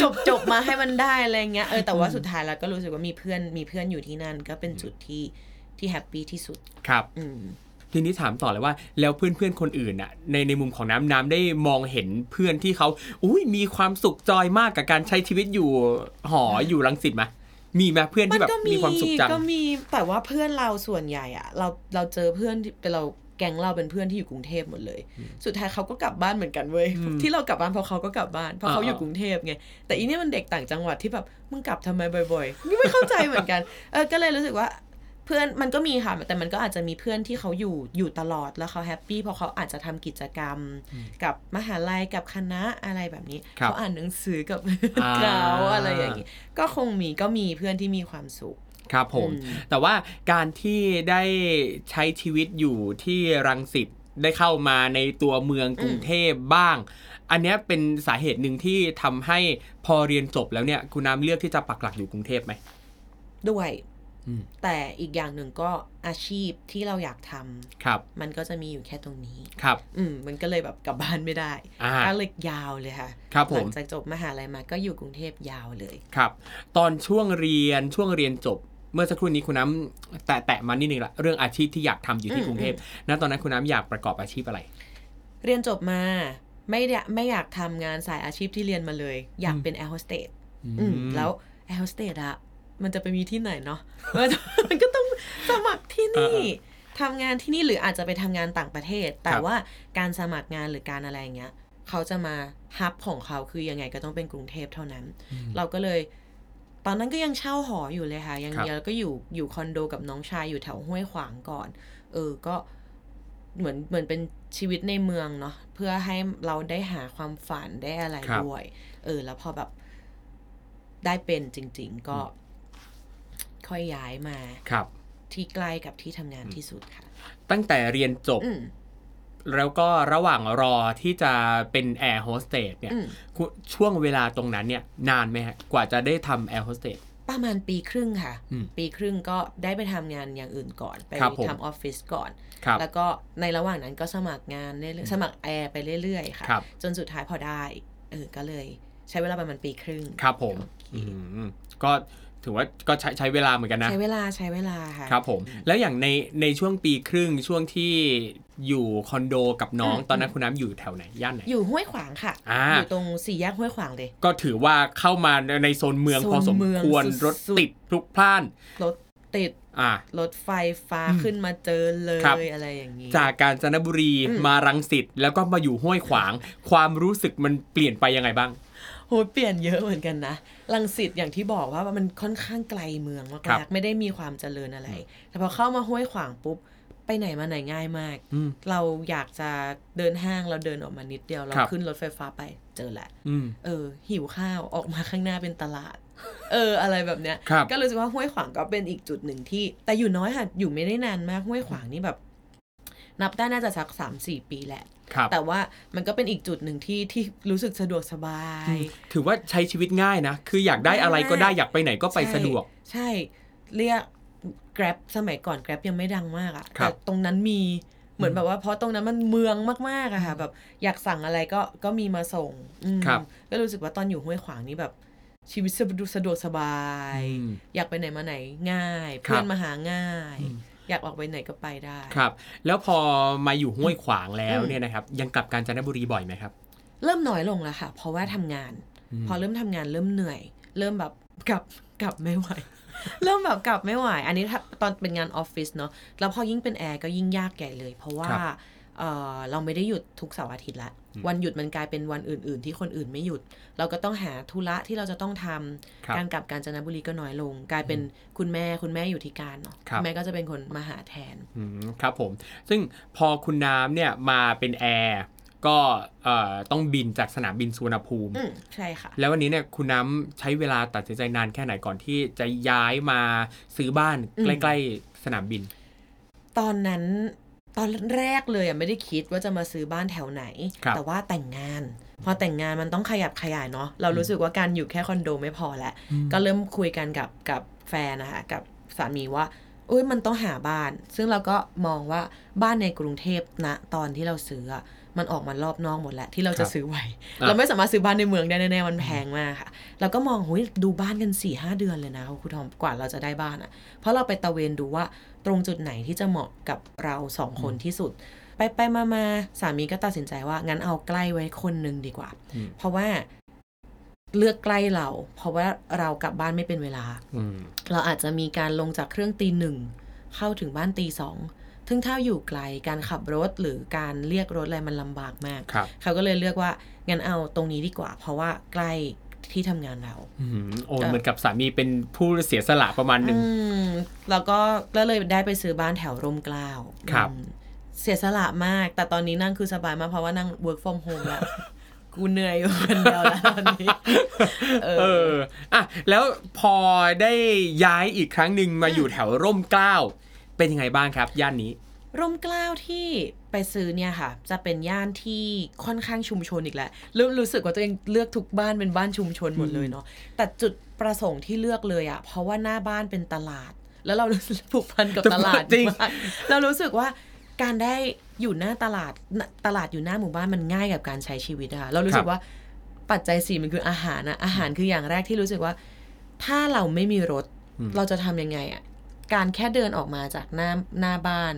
จบจบมาให้มันได้อะไรเงี้ยเออแต่ว่าสุดท้ายแล้วก็รู้สึกว่ามีเพื่อนมีเพื่อนอยู่ที่นั่น ก็เป็นจุดที่ที่ happy ที่สุดครับอืมทีนี้ถามต่อเลยว่าแล้วเพื่อนๆคนอื่นน่ะในในมุมของน้ำน้ำได้มองเห็นเพื่อนที่เขาอุ้ยมีความสุขจอยมากกับการใช้ชีวิตอยู่หออยู่รังสิตไหมมีไหมเพื่อนมัที่นแบบก็มีมีความสุขจังก็มีแต่ว่าเพื่อนเราส่วนใหญ่อะเราเราเจอเพื่อนที่เป็นเรา แก๊งเราเป็นเพื่อนที่อยู่กรุงเทพหมดเลย สุดท้ายเขาก็กลับบ้านเหมือนกันเว้ยอืมที่เรากลับบ้านเพราะเขาก็กลับบ้านเพราะเขาอ่าอยู่กรุงเทพไงแต่อีเนี่ยมันเด็กต่างจังหวัดที่แบบมึงกลับทำไมบ่อยๆไม่เข้าใจเหมือนกันเออก็เลยรู้สึกว่าเพื่อนมันก็มีค่ะแต่มันก็อาจจะมีเพื่อนที่เขาอยู่อยู่ตลอดแล้วเขาแฮปปี้เพราะเขาอาจจะทำกิจกรรม กับมหาลัยกับคณะอะไรแบบนี้ครับเขาอ่านหนังสือกับอ่าเขาอะไรอย่างนี้ก็คงมีก็มีเพื่อนที่มีความสุข ครับผมอืมแต่ว่าการที่ได้ใช้ชีวิตอยู่ที่รังสิตได้เข้ามาในตัวเมืองกรุงเทพบ้าง อันเนี้ยเป็นสาเหตุหนึ่งที่ทำให้พอเรียนจบแล้วเนี่ยคุณน้ำเลือกที่จะปักหลักอยู่กรุงเทพไหมด้วยอืมแต่อีกอย่างหนึ่งก็อาชีพที่เราอยากทำครับ มันก็จะมีอยู่แค่ตรงนี้ครับ อืมมันก็เลยแบบกลับบ้านไม่ได้อ่าก็เลยยาวเลยค่ะครับผมหลังจากจบมหาลัยมาก็อยู่กรุงเทพยาวเลยครับ ตอนช่วงเรียนช่วงเรียนจบ เมื่อสักครู่นี้คุณน้ำแตะแตะมานิดนึงละเรื่องอาชีพที่อยากทำอยู่ที่อืมกรุงเทพณตอนนั้นคุณน้ำอยากประกอบอาชีพอะไร เรียนจบมาไม่ได้ไม่อยากทำงานสายอาชีพที่เรียนมาเลย อยากเป็นแอร์โฮสเตสอืมแล้วแอร์โฮสเตสอะมันจะไปมีที่ไหนเนาะมันจะมันก็ต้องสมัครที่นี่อ่าทำงานที่นี่หรืออาจจะไปทำงานต่างประเทศ แต่แบบว่าการสมัครงานหรือการอะไรอย่างเงี้ย เขาจะมา hub ของเขาคือยังไงก็ต้องเป็นกรุงเทพเท่านั้น เราก็เลย ตอนนั้นก็ยังเช่าหออยู่เลยค่ะ ยังครับยังก็อยู่อยู่คอนโดกับน้องชายอยู่แถวห้วยขวางก่อน เออก็เหมือนเหมือนเป็นชีวิตในเมืองเนาะเพื่อให้เราได้หาความฝันได้อะไรครับด้วย เออ แล้วพอแบบได้เป็นจริง ๆ ก็ค่อยย้ายมาครับ ที่ใกล้กับที่ทำงานที่สุดค่ะ ตั้งแต่เรียนจบอืม แล้วก็ระหว่างรอที่จะเป็นแอร์โฮสเตสเนี่ยอืมคุณช่วงเวลาตรงนั้นเนี่ยนานไหมฮะกว่าจะได้ทำแอร์โฮสเตสประมาณปีครึ่งค่ะอืมปีครึ่งก็ได้ไปทำงานอย่างอื่นก่อน ไปครับผมทำออฟฟิศก่อนครับแล้วก็ในระหว่างนั้นก็สมัครงานเรื่อยๆสมัครแอร์ไปเรื่อยๆค่ะครับจนสุดท้ายพอได้เออก็เลยใช้เวลาประมาณปีครึ่ง ครับผมโอเคอืมก็ ถือว่าก็ใช้ใช้เวลาเหมือนกันนะ ใช้เวลาใช้เวลาค่ะครับผม แล้วอย่างในในช่วงปีครึ่งช่วงที่อยู่คอนโดกับน้องอืมตอนนั้นคุณน้ำอยู่แถวไหนย่านไหน อยู่ห้วยขวางค่ะอ่าอยู่ตรงสี่แยกห้วยขวางเลย ก็ถือว่าเข้ามาในโซนเมืองโซนพอสมเมืองควรสุดๆรถติดพลุกพล่านรถติดอ่ารถไฟฟ้าอืมขึ้นมาเจอเลยครับอะไรอย่างนี้ จากกาญจนบุรีอืมมารังสิตแล้วก็มาอยู่ห้วยขวาง ความรู้สึกมันเปลี่ยนไปยังไงบ้าง โหเปลี่ยนเยอะเหมือนกันนะลังสิตอย่างที่บอกว่ามันค่อนข้างไกลเมืองมาครับกๆไม่ได้มีความเจริญอะไร แต่พอเข้ามาห้วยขวางปุ๊บไปไหนมาไหนง่ายมากอืมเราอยากจะเดินห้างเราเดินออกมานิดเดียว เราครับขึ้นรถไฟฟ้าไปเจอแหละอืมเออ หิวข้าวออกมาข้างหน้าเป็นตลาด เออ อะไรแบบเนี้ยครับก็รู้สึกว่าห้วยขวางก็เป็นอีกจุดหนึ่งที่ แต่อยู่น้อยค่ะ อยู่ไม่ได้นานมากห้วยขวางนี่แบบ นับได้น่าจะสักสามสี่ปีแหละครับ แต่ว่ามันก็เป็นอีกจุดหนึ่งที่ที่รู้สึกสะดวกสบาย ถือว่าใช้ชีวิตง่ายนะ คืออยากได้อะไรก็ได้อยากไปไหนก็ไปสะดวก ใช่เรียก Grab สมัยก่อน Grab ยังไม่ดังมากอะครั่ะบแต่ตรงนั้นมีเหมือนแบบว่าเพราะตรงนั้นมันเมืองมากๆอะค่ะแบบอยากสั่งอะไรก็ก็มีมาส่งอืมครับก็รู้สึกว่าตอนอยู่ห้วยขวางนี่แบบ ชีวิตสะดวกสะดวกสบายอืมอยากไปไหนมาไหนง่ายครับเพื่อนมาหาง่าย อืมอยากออกไปไหนก็ไปได้ครับ แล้วพอมาอยู่ห้วยขวางแล้วอืมเนี่ยนะครับ ยังกลับกาญจนบุรีบ่อยไหมครับ เริ่มน้อยลงแล้วค่ะ เพราะว่าทำงานอืมพอเริ่มทำงานเริ่มเหนื่อย เริ่มแบบกลับกลับไม่ไหวเริ่มแบบกลับไม่ไหว อันนี้ถ้าตอนเป็นงานออฟฟิศเนาะแล้วพอยิ่งเป็นแอร์ก็ยิ่งยากใหญ่เลย เพราะว่าครับ เออเราไม่ได้หยุดทุกเสาร์อาทิตย์ละ วันหยุดมันกลายเป็นวันอื่น ๆ ที่คนอื่นไม่หยุด เราก็ต้องหาธุระที่เราจะต้องทำครับการกลับกาญจนบุรีก็น้อยลง กลายเป็นคุณแม่คุณแม่อยู่ที่การเนาะครับณแม่ก็จะเป็นคนมาหาแทนอืมครับผม ซึ่งพอคุณน้ำเนี่ยมาเป็นแอร์ก็เอ่อต้องบินจากสนามบินสุวรรณภูมิอืมใช่ค่ะ แล้ววันนี้เนี่ยคุณน้ำใช้เวลาตัดสินใจนานแค่ไหนก่อนที่จะย้ายมาซื้อบ้านอืมใกล้ ๆ สนามบิน ตอนนั้นต อนแรกเลยอะไม่ได้คิดว่าจะมาซื้อบ้านแถวไหนครับแต่ว่าแต่งงาน พอแต่งงานมันต้องขยับขยายเนาะเรารู้สึกว่าการอยู่แค่คอนโดไม่พอแล้วก็เริ่มคุยกันกับกับแฟนนะคะกับสามีว่าเอ้ยมันต้องหาบ้าน ซึ่งเราก็มองว่าบ้านในกรุงเทพนะตอนที่เราซื้ออะมันออกมารอบนอกหมดแล้วที่เราจะซื้อไหวอะเราไม่สามารถซื้อบ้านในเมืองได้แน่ๆมันแพงมากค่ะ เราก็มองหุยดูบ้านกัน4ี่ห้าเดือนเลยนะคุณทอมกว่าเราจะได้บ้านอะเพราะเราไปตะเวนดูว่า ตรงจุดไหนที่จะเหมาะกับเราสองคนที่สุด ไปไปมามาสามีก็ตัดสินใจว่า งั้นเอาใกล้ไว้คนหนึ่งดีกว่าอืมเพราะว่าเลือกใกล้เรา เพราะว่าเรากลับบ้านไม่เป็นเวลาอืมเราอาจจะมีการลงจากเครื่องตีหนึ่งเข้าถึงบ้านตีสองซึ่งถ้าอยู่ไกลการขับรถหรือการเรียกรถอะไรมันลำบากมากครับเขาก็เลยเลือกว่างั้นเอาตรงนี้ดีกว่า เพราะว่าใกล้ ที่ทำงานเราอืมโอ้เอ่อเหมือนกับสามีเป็นผู้เสียสละประมาณหนึ่งอืมแล้วก็ก็เลยได้ไปซื้อบ้านแถวร่มเกล้าครับอืมเสียสละมาก แต่ตอนนี้นั่งคือสบายมากเพราะว่านั่ง work from home แล้วกูเหนื่อยอยู่คนเดียวแล้วตอนนี้ เอเออออะแล้วพอได้ย้ายอีกครั้งหนึ่งมาอยู่แถวร่มเกล้าเป็นยังไงบ้างครับ ย่านนี้ ร่มเกล้าที่ไปซื้อเนี่ยค่ะ จะเป็นย่านที่ค่อนข้างชุมชนอีกแล้วรู้รู้สึกว่าตัวเองเลือกทุกบ้านเป็นบ้านชุมชนหมดเลยเนาะแต่จุดประสงค์ที่เลือกเลยอะเพราะว่าหน้าบ้านเป็นตลาด แล้วเรารู้สึกผูกพันกับตลาดจริงมากเรารู้สึกว่าการได้อยู่หน้าตลาดน่ะตลาดอยู่หน้าหมู่บ้านมันง่ายกับการใช้ชีวิตอะค่ะเรารู้สึกว่าปัจจัยสี่มันคืออาหารอะอาหารคืออย่างแรกที่รู้สึกว่า ถ้าเราไม่มีรถอืมเราจะทำยังไงอะการแค่เดินออกมาจากหน้าหน้าบ้าน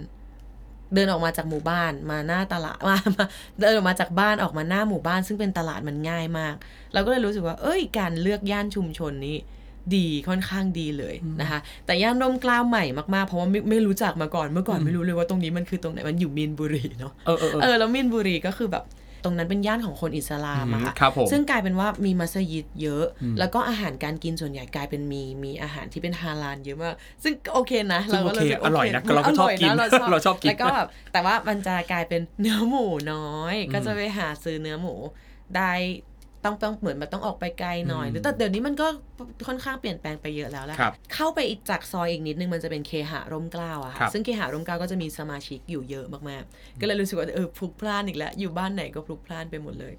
เดินออกมาจากหมู่บ้านมาหน้าตลาดมามาเดินออกมาจากบ้านออกมาหน้าหมู่บ้าน ซึ่งเป็นตลาดมันง่ายมาก เราก็เลยรู้สึกว่า เอ้ย การเลือกย่านชุมชนนี้ดีค่อนข้างดีเลยนะคะ แต่ย่านร่มเกล้าวใหม่มากๆ เพราะว่าไม่ไม่รู้จักมาก่อนเมื่อก่อนไม่รู้เลยว่าตรงนี้มันคือตรงไหนมันอยู่มีนบุรีเนาะเออเออเอเอออแล้วมีนบุรีก็คือแบบ ตรงนั้นเป็นย่านของคนอิสลามอะค่ะครับผมซึ่งกลายเป็นว่ามีมัสยิดเยอะอืมแล้วก็อาหารการกินส่วนใหญ่กลายเป็นมีมีอาหารที่เป็นฮาลาลเยอะมากซึ่งโอเคนะซึ่งเราก็รู้สึกโอเคอร่อยนะโคเราก็ชอบกินร่ยะเราชอบกินแล้วก็แบบแต่ว่ามันจะกลายเป็นเนื้อหมูน้อย ก็จะไปหาซื้อเนื้อหมูได้ ต้องต้องเหมือนแบบต้องออกไปไกลหน่อยอืมหรือแต่เดี๋ยวนี้มันก็ค่อนข้างเปลี่ยนแปลงไปเยอะแล้วแหละครับเข้าไปอีกจากซอยอีกนิดนึงมันจะเป็นเคหะร่มเกล้าอะครัค่ะบซึ่งเคหะร่มเกล้าก็จะมีสมาชิกอยู่เยอะมากๆ ก็เลยรู้สึกว่าเออพลุกพล่านอีกแล้ว อยู่บ้านไหนก็พลุกพล่านไปหมดเลย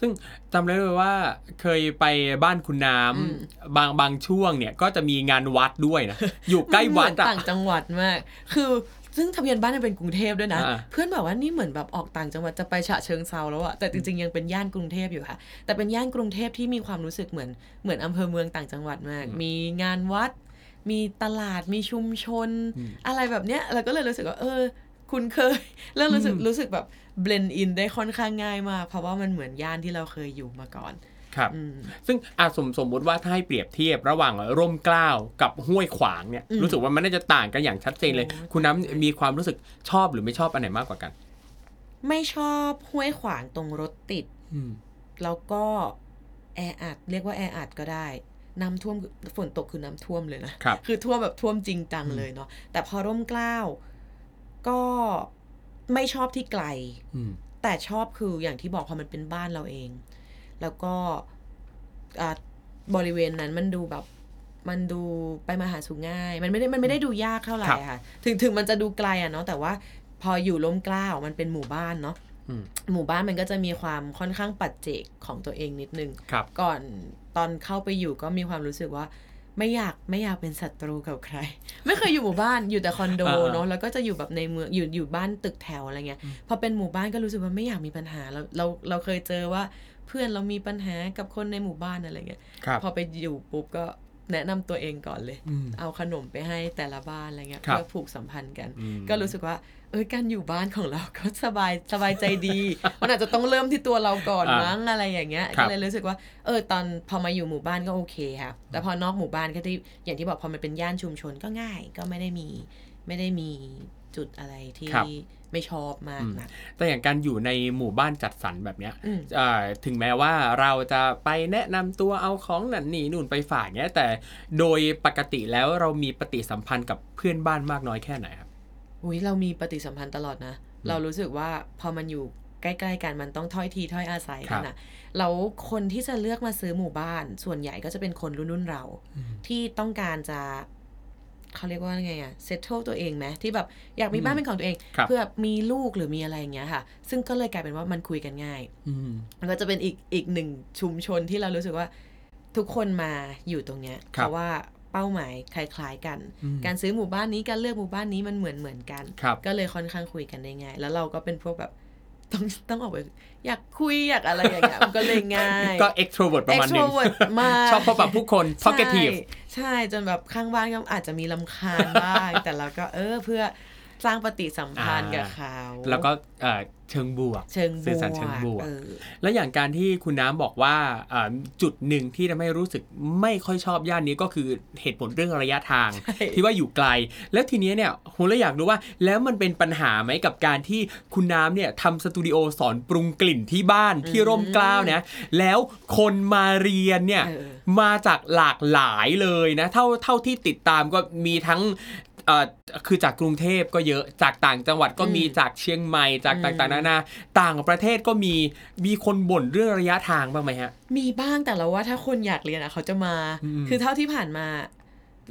ซึ่งจำได้เลยว่าเคยไปบ้านคุณน้ำอืมบางบางช่วงเนี่ยก็จะมีงานวัดด้วยนะ อยู่ใกล้วัดมันเหมือนอะต่างจังหวัดมาก คือ ซึ่งทะเบียนบ้านยังเป็นกรุงเทพด้วยนะอ่าเพื่อนบอกว่านี่เหมือนแบบออกต่างจังหวัดจะไปฉะเชิงเซาแล้วอะแต่จริงๆยังเป็นย่านกรุงเทพอยู่ค่ะ แต่เป็นย่านกรุงเทพที่มีความรู้สึกเหมือนเหมือนอำเภอเมืองต่างจังหวัดมาก มีงานวัด มีตลาดมีชุมชน อะไรแบบเนี้ยเราก็เลยรู้สึกว่าเออคุณเคยเริ่มรู้สึกรู้สึกแบบ blend in ได้ค่อนข้างง่ายมากเพราะว่ามันเหมือนย่านที่เราเคยอยู่มาก่อน ครับอืมซึ่งอาสมสมมุติว่าถ้าให้เปรียบเทียบระหว่างร่มเกล้ากับห้วยขวางเนี่ยอืมรู้สึกว่ามันน่าจะต่างกันอย่างชัดเจนเลยโอ้คุณน้ำมีความรู้สึกชอบหรือไม่ชอบอันไหนมากกว่ากัน ไม่ชอบห้วยขวางตรงรถติดอืมแล้วก็แออัดเรียกว่าแออัดก็ได้น้ำท่วมฝนตกคือน้ำท่วมเลยนะครับคือท่วมแบบท่วมจริงจังเลยเนาะแต่พอร่มเกล้าก็ไม่ชอบที่ไกลอืมแต่ชอบคืออย่างที่บอกพอมันเป็นบ้านเราเอง แล้วก็อ่าบริเวณนั้นมันดูแบบมันดูไปมาหาสู่ง่าย มันไม่ได้มันไม่ได้ดูยากเท่าไหร่ครับค่ะ ถึงถึงมันจะดูไกลอะเนาะแต่ว่าพออยู่ล้มเกล้ามันเป็นหมู่บ้านเนาะอืมหมู่บ้านมันก็จะมีความค่อนข้างปัจเจกของตัวเองนิดนึงครับก่อนตอนเข้าไปอยู่ก็มีความรู้สึกว่าไม่อยากไม่อยากเป็นศัตรูกับใคร ไม่เคยอยู่หมู่บ้านอยู่แต่คอนโดอ่าๆเนาะแล้วก็จะอยู่แบบในเมืองอยู่อยู่บ้านตึกแถวอะไรเงี้ยพอเป็นหมู่บ้านก็รู้สึกว่าไม่อยากมีปัญหาเราเราเราเคยเจอว่า เพื่อนเรามีปัญหากับคนในหมู่บ้านอะไรเงี้ยครับพอไปอยู่ปุ๊บก็แนะนำตัวเองก่อนเลยอืมเอาขนมไปให้แต่ละบ้านอะไรเงี้ยครับเพื่อผูกสัมพันธ์กันอืมก็รู้สึกว่า เออการอยู่บ้านของเราก็สบายสบายใจดีมันอาจจะต้องเริ่มที่ตัวเราก่อนอ่ามั้งอะไรอย่างเงี้ยครัก็บเลยรู้สึกว่า เออตอนพอมาอยู่หมู่บ้านก็โอเคค่ะแต่พอนอกหมู่บ้านก็ที่อย่างที่บอกพอมันเป็นย่านชุมชนก็ง่าย ก็ไม่ได้มี ไม่ได้มีจุดอะไรที่ครับ ไม่ชอบมากนะแต่อย่างการอยู่ในหมู่บ้านจัดสรรแบบเนี้ยอืมเอ่อถึงแม้ว่าเราจะไปแนะนำตัวเอาของนั่นนี่นู่นไปฝากเนี้ยแต่โดยปกติแล้วเรามีปฏิสัมพันธ์กับเพื่อนบ้านมากน้อยแค่ไหนครับอุ้ยเรามีปฏิสัมพันธ์ตลอดนะ เรารู้สึกว่าพอมันอยู่ใกล้ๆกันมันต้องถ้อยทีถ้อยอาศัยกันนะแล้วคนที่จะเลือกมาซื้อหมู่บ้าน ส่วนใหญ่ก็จะเป็นคนรุ่นรุ่นๆเรา ที่ต้องการจะ เขาเรียกว่าไงอะเซตเทิลตัวเองไหมที่แบบอยากมีบ้านเป็นของตัวเองครับเพื่อมีลูกหรือมีอะไรอย่างเงี้ยค่ะ ซึ่งก็เลยกลายเป็นว่ามันคุยกันง่ายอืมมันก็จะเป็นอีกอีกหนึ่งชุมชนที่เรารู้สึกว่าทุกคนมาอยู่ตรงเนี้ยครับเพราะว่าเป้าหมายคล้าย ๆ กันอืมการซื้อหมู่บ้านนี้การเลือกหมู่บ้านนี้มันเหมือนเหมือนกันครับก็เลยค่อนข้างคุยกันได้ง่าย แล้วเราก็เป็นพวกแบบ ต้องต้องออกไปอยากคุยอยากอะไรอย่างเงี้ยมันก็เลยง่าย ก็ extrovert ประมาณหนึง extrovert มากชอบพบปะผู้คน talkative ใช่ใช่ จนแบบข้างบ้านก็อาจจะมีลำคาญบ้าง แต่เราก็เออเพื่อ สร้างปฏิสัมพันธ์กับเขาแล้วก็เอ่อเชิงบวก เชิงบสื่อวสารเชิงบวกเออแล้วอย่างการที่คุณน้ำบอกว่าอ่าจุดหนึ่งที่ทำให้รู้สึกไม่ค่อยชอบย่านนี้ก็คือเหตุผลเรื่องระยะทางใช่ที่ว่าอยู่ไกล แล้วทีเนี้ยเนี่ยผมเลยอยากรู้ว่า แล้วมันเป็นปัญหาไหมกับการที่คุณน้ำเนี่ยทำสตูดิโอสอนปรุงกลิ่นที่บ้านที่ร่มเกล้าวเนี่ยแล้วคนมาเรียนเนี่ยเออมาจากหลากหลายเลยนะ เท่าเท่าที่ติดตามก็มีทั้ง เอ่อคือจากกรุงเทพก็เยอะจากต่างจังหวัดก็มีอืมจากเชียงใหม่จากอืมต่างๆนานาต่างประเทศก็มีมีคนบ่นเรื่องระยะทางบ้างไหมฮะ มีบ้างแต่เราว่าถ้าคนอยากเรียนอะเขาจะมาอืมคือเท่าที่ผ่านมา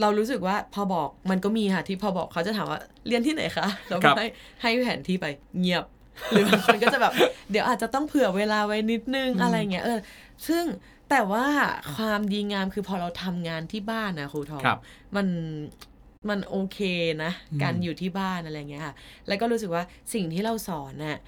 เรารู้สึกว่าพอบอกมันก็มีค่ะที่พอบอกเขาจะถามว่าเรียนที่ไหนคะเราครัก็บให้ให้แผนที่ไปเงียบ หรือบางคนก็จะแบบ เดี๋ยวอาจจะต้องเผื่อเวลาไว้นิดนึงอะไรเงี้ยเออ ซึ่งแต่ว่าความดีงามคือพอเราทำงานที่บ้านนะครูทองครับมัน มันโอเคนะอืมการอยู่ที่บ้านอะไรเงี้ยค่ะ แล้วก็รู้สึกว่าสิ่งที่เราสอนน่ะ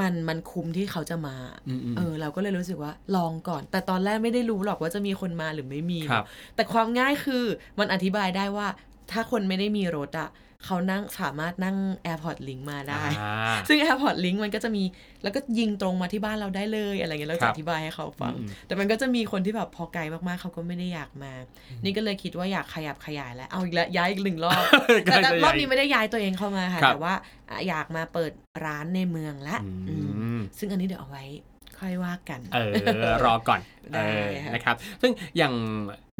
มันมันคุ้มที่เขาจะมาอืมๆเออ เราก็เลยรู้สึกว่าลองก่อน แต่ตอนแรกไม่ได้รู้หรอกว่าจะมีคนมาหรือไม่มีครับแต่ความง่ายคือมันอธิบายได้ว่าถ้าคนไม่ได้มีรถอะ เขานั่งสามารถนั่ง AirPod Link มาได้อ่าซึ่ง AirPod Link มันก็จะมีแล้วก็ยิงตรงมาที่บ้านเราได้เลยอะไรเงี้ยเราครัจะบอธิบายให้เขาฟังอืมแต่มันก็จะมีคนที่แบบพอไกลมากๆเขาก็ไม่ได้อยากมา นี่ก็เลยคิดว่าอยากขยับขยายแล้วเอาอีกแล้วย้ายอีกหนึ่งรอบแต่แต่รอบนี้ไม่ได้ย้ายตัวเองเข้ามาค่ะครับแต่ว่าอะอยากมาเปิดร้านในเมืองละอืมอืมซึ่งอันนี้เดี๋ยวเอาไว้ ค่อยว่ากัน เออ รอก่อนได้เออค่ะนะครับ ซึ่งอย่าง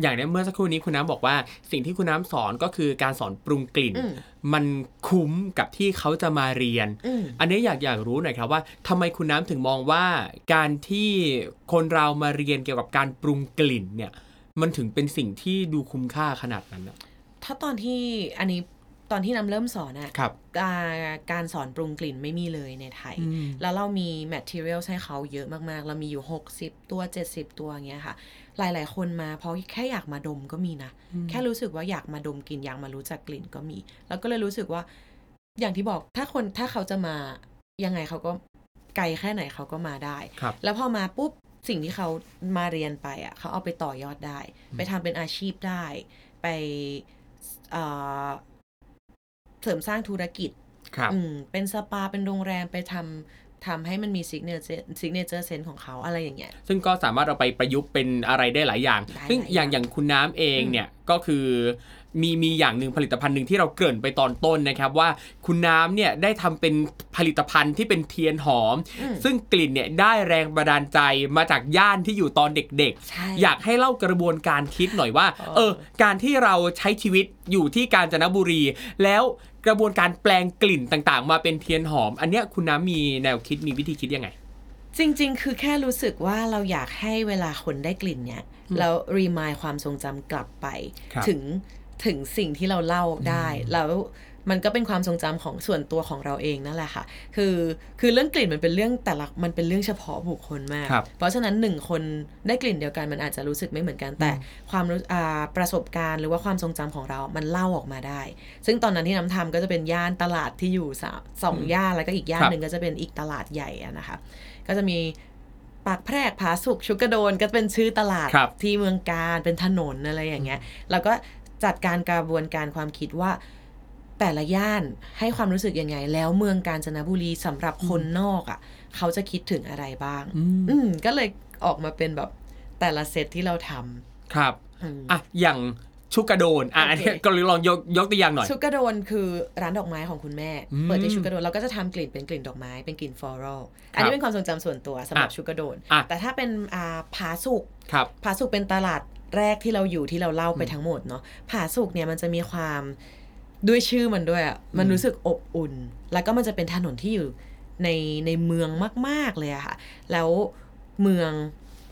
อย่างเนี้ยเมื่อสักครู่นี้คุณน้ำบอกว่าสิ่งที่คุณน้ำสอนก็คือการสอนปรุงกลิ่นอืมมันคุ้มกับที่เขาจะมาเรียนอืมอันนี้อยากอยากรู้หน่อยครับว่าทำไมคุณน้ำถึงมองว่า การที่คนเรามาเรียนเกี่ยวกับการปรุงกลิ่นเนี่ย มันถึงเป็นสิ่งที่ดูคุ้มค่าขนาดนั้นอะถ้าตอนที่อันนี้ ตอนที่น้ำเริ่มสอนอะครับอ่าการสอนปรุงกลิ่นไม่มีเลยในไทยอืมแล้วเรามี material ให้เขาเยอะมากๆ เรามีอยู่ 60 ตัว 70 ตัวอย่างเงี้ยค่ะ หลายๆ คนมาเพราะแค่อยากมาดมก็มีนะ แค่รู้สึกว่าอยากมาดมกลิ่นอยากมารู้จักกลิ่นก็มี แล้วก็เลยรู้สึกว่า อย่างที่บอกถ้าคนถ้าเขาจะมายังไงเขาก็ไกลแค่ไหนเขาก็มาได้ครับแล้วพอมาปุ๊บสิ่งที่เขามาเรียนไปอะเขาเอาไปต่อยอดได้ ไปทำเป็นอาชีพได้ ไป เอ่อเสริมสร้างธุรกิจครับอืมเป็นสปาเป็นโรงแรมไปทำทำให้มันมี signature signature scent ของเขาอะไรอย่างเงี้ย ซึ่งก็สามารถเอาไปประยุกต์เป็นอะไรได้หลายอย่างได้ซึ่งหลายอย่างอย่างอย่างคุณน้ำเองเนี่ยก็คือ มีมีอย่างหนึ่งผลิตภัณฑ์หนึ่งที่เราเกริ่นไปตอนต้นนะครับว่าคุณน้ำเนี่ยได้ทำเป็นผลิตภัณฑ์ที่เป็นเทียนหอมอืมซึ่งกลิ่นเนี่ยได้แรงบันดาลใจมาจากย่านที่อยู่ตอนเด็กใช่ๆอยากให้เล่ากระบวนการคิดหน่อยว่าเออเออ การที่เราใช้ชีวิตอยู่ที่กาญจนบุรี แล้วกระบวนการแปลงกลิ่นต่างๆ มาเป็นเทียนหอม อันเนี้ยคุณน้ำมีแนวคิดมีวิธีคิดยังไงจริง ๆ คือแค่รู้สึกว่าเราอยากให้เวลาคนได้กลิ่นเนี่ย แล้วรีมายความทรงจำกลับไปครับถึง ถึงสิ่งที่เราเล่าได้ แล้วมันก็เป็นความทรงจำของส่วนตัวของเราเองนั่นแหละค่ะ คือคือเรื่องกลิ่นมันเป็นเรื่องแต่ละมันเป็นเรื่องเฉพาะบุคคลมากครับเพราะฉะนั้นหนึ่งคนได้กลิ่นเดียวกันมันอาจจะรู้สึกไม่เหมือนกัน แต่ความรู้อ่าประสบการณ์หรือว่าความทรงจำของเรามันเล่าออกมาได้ ซึ่งตอนนั้นที่น้ำทำก็จะเป็นย่านตลาดที่อยู่สามสองย่านแล้วก็อีกย่านครับหนึ่งก็จะเป็นอีกตลาดใหญ่อะนะคะ ก็จะมีปากแพรกผาสุกชุกกระโดนก็เป็นชื่อตลาดครับที่เมืองการเป็นถนนอะไรอย่างเงี้ย แล้วก็ จัดการกระบวนการความคิดว่าแต่ละย่านให้ความรู้สึกยังไง แล้วเมืองกาญจนบุรีสำหรับคนนอกอะ่ะ เขาจะคิดถึงอะไรบ้าง อืมก็เลยออกมาเป็นแบบแต่ละเซตที่เราทครับำอืมอะอย่างชุกกระโดนอะอันนี้โอเคก็ลองยกยกตัวอย่างหน่อยชุกกระโดนคือร้านดอกไม้ของคุณแม่อืมเปิดที่ชุกกระโดนเราก็จะทำกลิ่นเป็นกลิ่นดอกไม้เป็นกลิ่นฟลอรัลอันนี้เป็นความทรงจำส่วนตัวสำหรับอะชุกกระโดนอะแต่ถ้าเป็นอ่าผาสุกครับผาสุกเป็นตลาด แรกที่เราอยู่ที่เราเล่าไปทั้งหมดเนาะผาสุกเนี่ยมันจะมีความด้วยชื่อมันด้วยอะมันรู้สึกอบอุ่น แล้วก็มันจะเป็นถนนที่อยู่ในในเมืองมาก ๆเลยอะค่ะ แล้วเมือง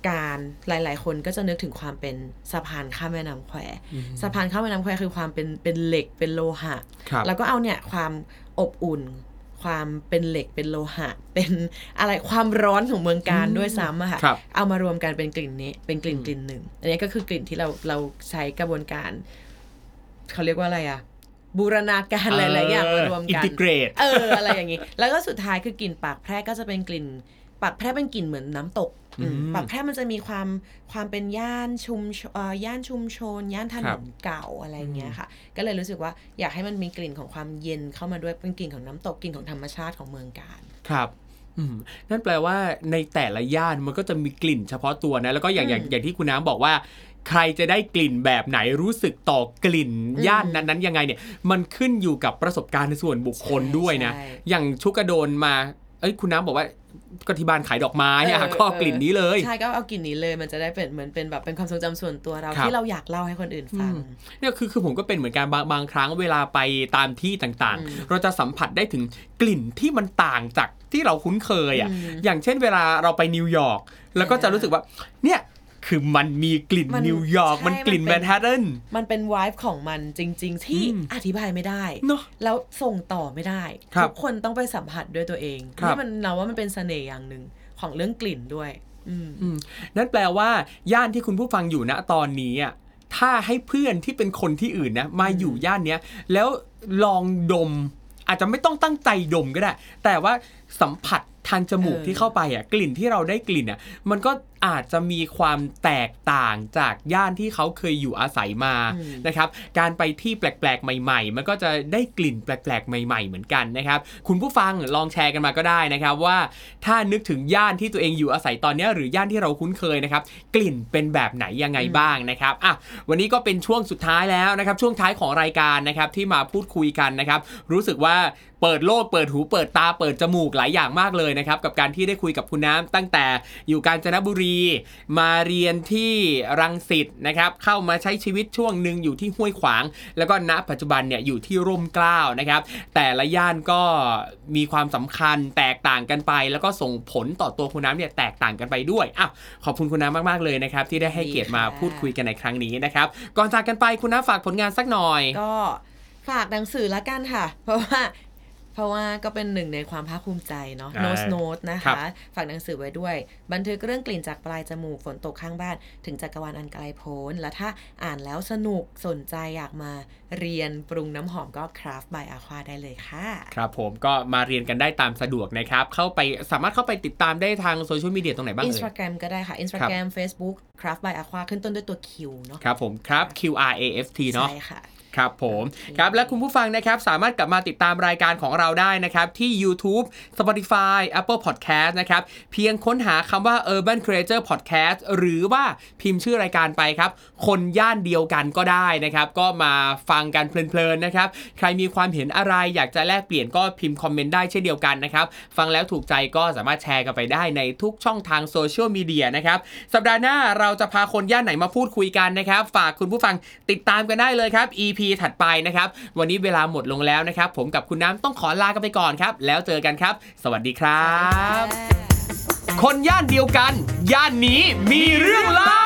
การหลาย ๆ คนก็จะนึกถึงความเป็นสะพานข้ามแม่น้ำแควสะพานข้ามแม่น้ำแควคือความเป็นเป็นเหล็กเป็นโลหะครับแล้วก็เอาเนี่ยความอบอุ่น ความเป็นเหล็กเป็นโลหะ เป็นอะไรความร้อนของเมืองการด้วยซ้ำอะค่ะครับเอามารวมกันเป็นกลิ่นนี้เป็นกลิ่นกลิ่นหนึ่ง อันนี้ก็คือกลิ่นที่เราเราใช้กระบวนการเขาเรียกว่าอะไรอะบูรณาการหลายๆอย่างมารวมอินกันทิเกรตเอออะไรอย่างนี้ แล้วก็สุดท้ายคือกลิ่นปากแพรกก็จะเป็นกลิ่น ปากแพรกเป็นกลิ่นเหมือนน้ำตกอืมอืมปากแพรกมันจะมีความความเป็นย่านชุมชเอ่อย่านชุมชน ย่านถนครันบเก่าอะไรอย่างเงี้ยค่ะ ก็เลยรู้สึกว่าอยากให้มันมีกลิ่นของความเย็นเข้ามาด้วยเป็นกลิ่นของน้ำตกกลิ่นของธรรมชาติของเมืองการครับอืมนั่นแปลว่าในแต่ละย่านมันก็จะมีกลิ่นเฉพาะตัวนะแล้วก็อย่างอย่างอืมอย่างที่คุณน้ำบอกว่า ใครจะได้กลิ่นแบบไหนรู้สึกต่อกลิ่นอืมย่านนั้นๆยังไงเนี่ย มันขึ้นอยู่กับประสบการณ์ในส่วนบุคคลใช่ด้วยนะใช่อย่างชุกกระโดนมาเอ้ยคุณน้ำบอกว่า ก็ที่บ้านขายดอกไม้อะเออก็เอากลิ่นนี้เลยใช่ก็เอากลิ่นนี้เลย มันจะได้เป็นเหมือนเป็นแบบเป็นความทรงจำส่วนตัวเราครับที่เราอยากเล่าให้คนอื่นฟังเนี่ยคือคือผมก็เป็นเหมือนกันบางบางครั้งเวลาไปตามที่ต่างอืมๆเราจะสัมผัสได้ถึงกลิ่นที่มันต่างจากที่เราคุ้นเคยอะอืมอย่างเช่นเวลาเราไปนิวยอร์กแล้วก็จะรู้สึกว่าเนี่ย คือมันมีกลิ่นมันนิวยอร์กใช่มันกลิ่นมันแมเป็น นฮัตตัน มันเป็นวายของมันจริง ๆ ที่อืมอธิบายไม่ได้ เนอะแล้วส่งต่อไม่ได้ ครับทุกคนต้องไปสัมผัสด้วยตัวเองครับ นี่มันเราว่ามันเป็นเสน่ห์อย่างหนึ่งของเรื่องกลิ่นด้วย อืม อืมนั่นแปลว่า ย่านที่คุณผู้ฟังอยู่ณตอนนี้อะถ้าให้เพื่อนที่เป็นคนที่อื่นนะมาอยู่ย่านเนี้ย แล้วลองดม อาจจะไม่ต้องตั้งใจดมก็ได้ แต่ว่าสัมผัสทางจมูกเออที่เข้าไปอะกลิ่นที่เราได้กลิ่นอะมันก็อาจจะมีความแตกต่างจากย่านที่เขาเคยอยู่อาศัยมาอืมนะครับการไปที่แปลกๆ ใหม่ ๆ มันก็จะได้กลิ่นแปลกๆ ใหม่ ๆ เหมือนกันนะครับคุณผู้ฟังลองแชร์กันมาก็ได้นะครับว่าถ้านึกถึงย่านที่ตัวเองอยู่อาศัยตอนเนี้ยหรือย่านที่เราคุ้นเคยนะครับกลิ่นเป็นแบบไหนยังไงบ้างนะครับอะวันนี้ก็เป็นช่วงสุดท้ายแล้วนะครับช่วงท้ายของรายการนะครับที่มาพูดคุยกันนะครับรู้สึกว่าเปิดโลกเปิดหูเปิดตาเปิดจมูกหลายอย่างมากเลยนะครับ กับการที่ได้คุยกับคุณน้ำตั้งแต่อยู่กาญจนบุรี มาเรียนที่รังสิตนะครับ เข้ามาใช้ชีวิตช่วงหนึ่งอยู่ที่ห้วยขวาง แล้วก็ณปัจจุบันเนี่ยอยู่ที่ร่มเกล้านะครับ แต่ละย่านก็มีความสำคัญแตกต่างกันไป แล้วก็ส่งผลต่อตัวคุณน้ำเนี่ยแตกต่างกันไปด้วยอ้าวขอบคุณคุณน้ำมากๆเลยนะครับ ที่ได้ให้เกียรติมาพูดคุยกันในครั้งนี้นะครับ ก่อนจากกันไปคุณน้ำฝากผลงานสักหน่อยก็ฝากหนังสือละกันค่ะ เพราะว่า เพราะว่าก็เป็นหนึ่งในความภาคภูมิใจเนาะอ่า Nose Note นะครัคะบฝากหนังสือไว้ด้วย บันทึกเรื่องกลิ่นจากปลายจมูกฝนตกข้างบ้าน ถึงจักรวาลอันไกลโพ้น และถ้าอ่านแล้วสนุกสนใจอยากมาเรียนปรุงน้ำหอมก็ Craft by Aqua ได้เลยค่ะ ครับผมก็มาเรียนกันได้ตามสะดวกนะครับ เข้าไปสามารถเข้าไปติดตามได้ทางโซเชียลมีเดียตรงไหนบ้างอินเอ่สยตาแกรมก็ได้ค่ะ Instagram Facebook Craft by Aqua ขึ้นต้นด้วยตัว Q เนาะ ครับผมครับ Q R A F T เนาะใช่ค่ะ ครับผมครับและคุณผู้ฟังนะครับสามารถกลับมาติดตามรายการของเราได้นะครับที่ YouTube Spotify Apple Podcast นะครับเพียงค้นหาคำว่า Urban Creator Podcast หรือว่าพิมพ์ชื่อรายการไปครับ คนย่านเดียวกันก็ได้นะครับ ก็มาฟังกันเพลินๆนะครับใครมีความเห็นอะไรอยากจะแลกเปลี่ยนก็พิมพ์คอมเมนต์ได้เช่นเดียวกันนะครับ ฟังแล้วถูกใจก็สามารถแชร์กันไปได้ในทุกช่องทางโซเชียลมีเดียนะครับสัปดาห์หน้าเราจะพาคนย่านไหนมาพูดคุยกันนะครับ ฝากคุณผู้ฟังติดตามกันได้เลยครับ EP ถัดไปนะครับ วันนี้เวลาหมดลงแล้วนะครับ ผมกับคุณน้ำต้องขอลากันไปก่อนครับ แล้วเจอกันครับ สวัสดีครับ คนย่านเดียวกัน ย่านนี้มีเรื่องเล่า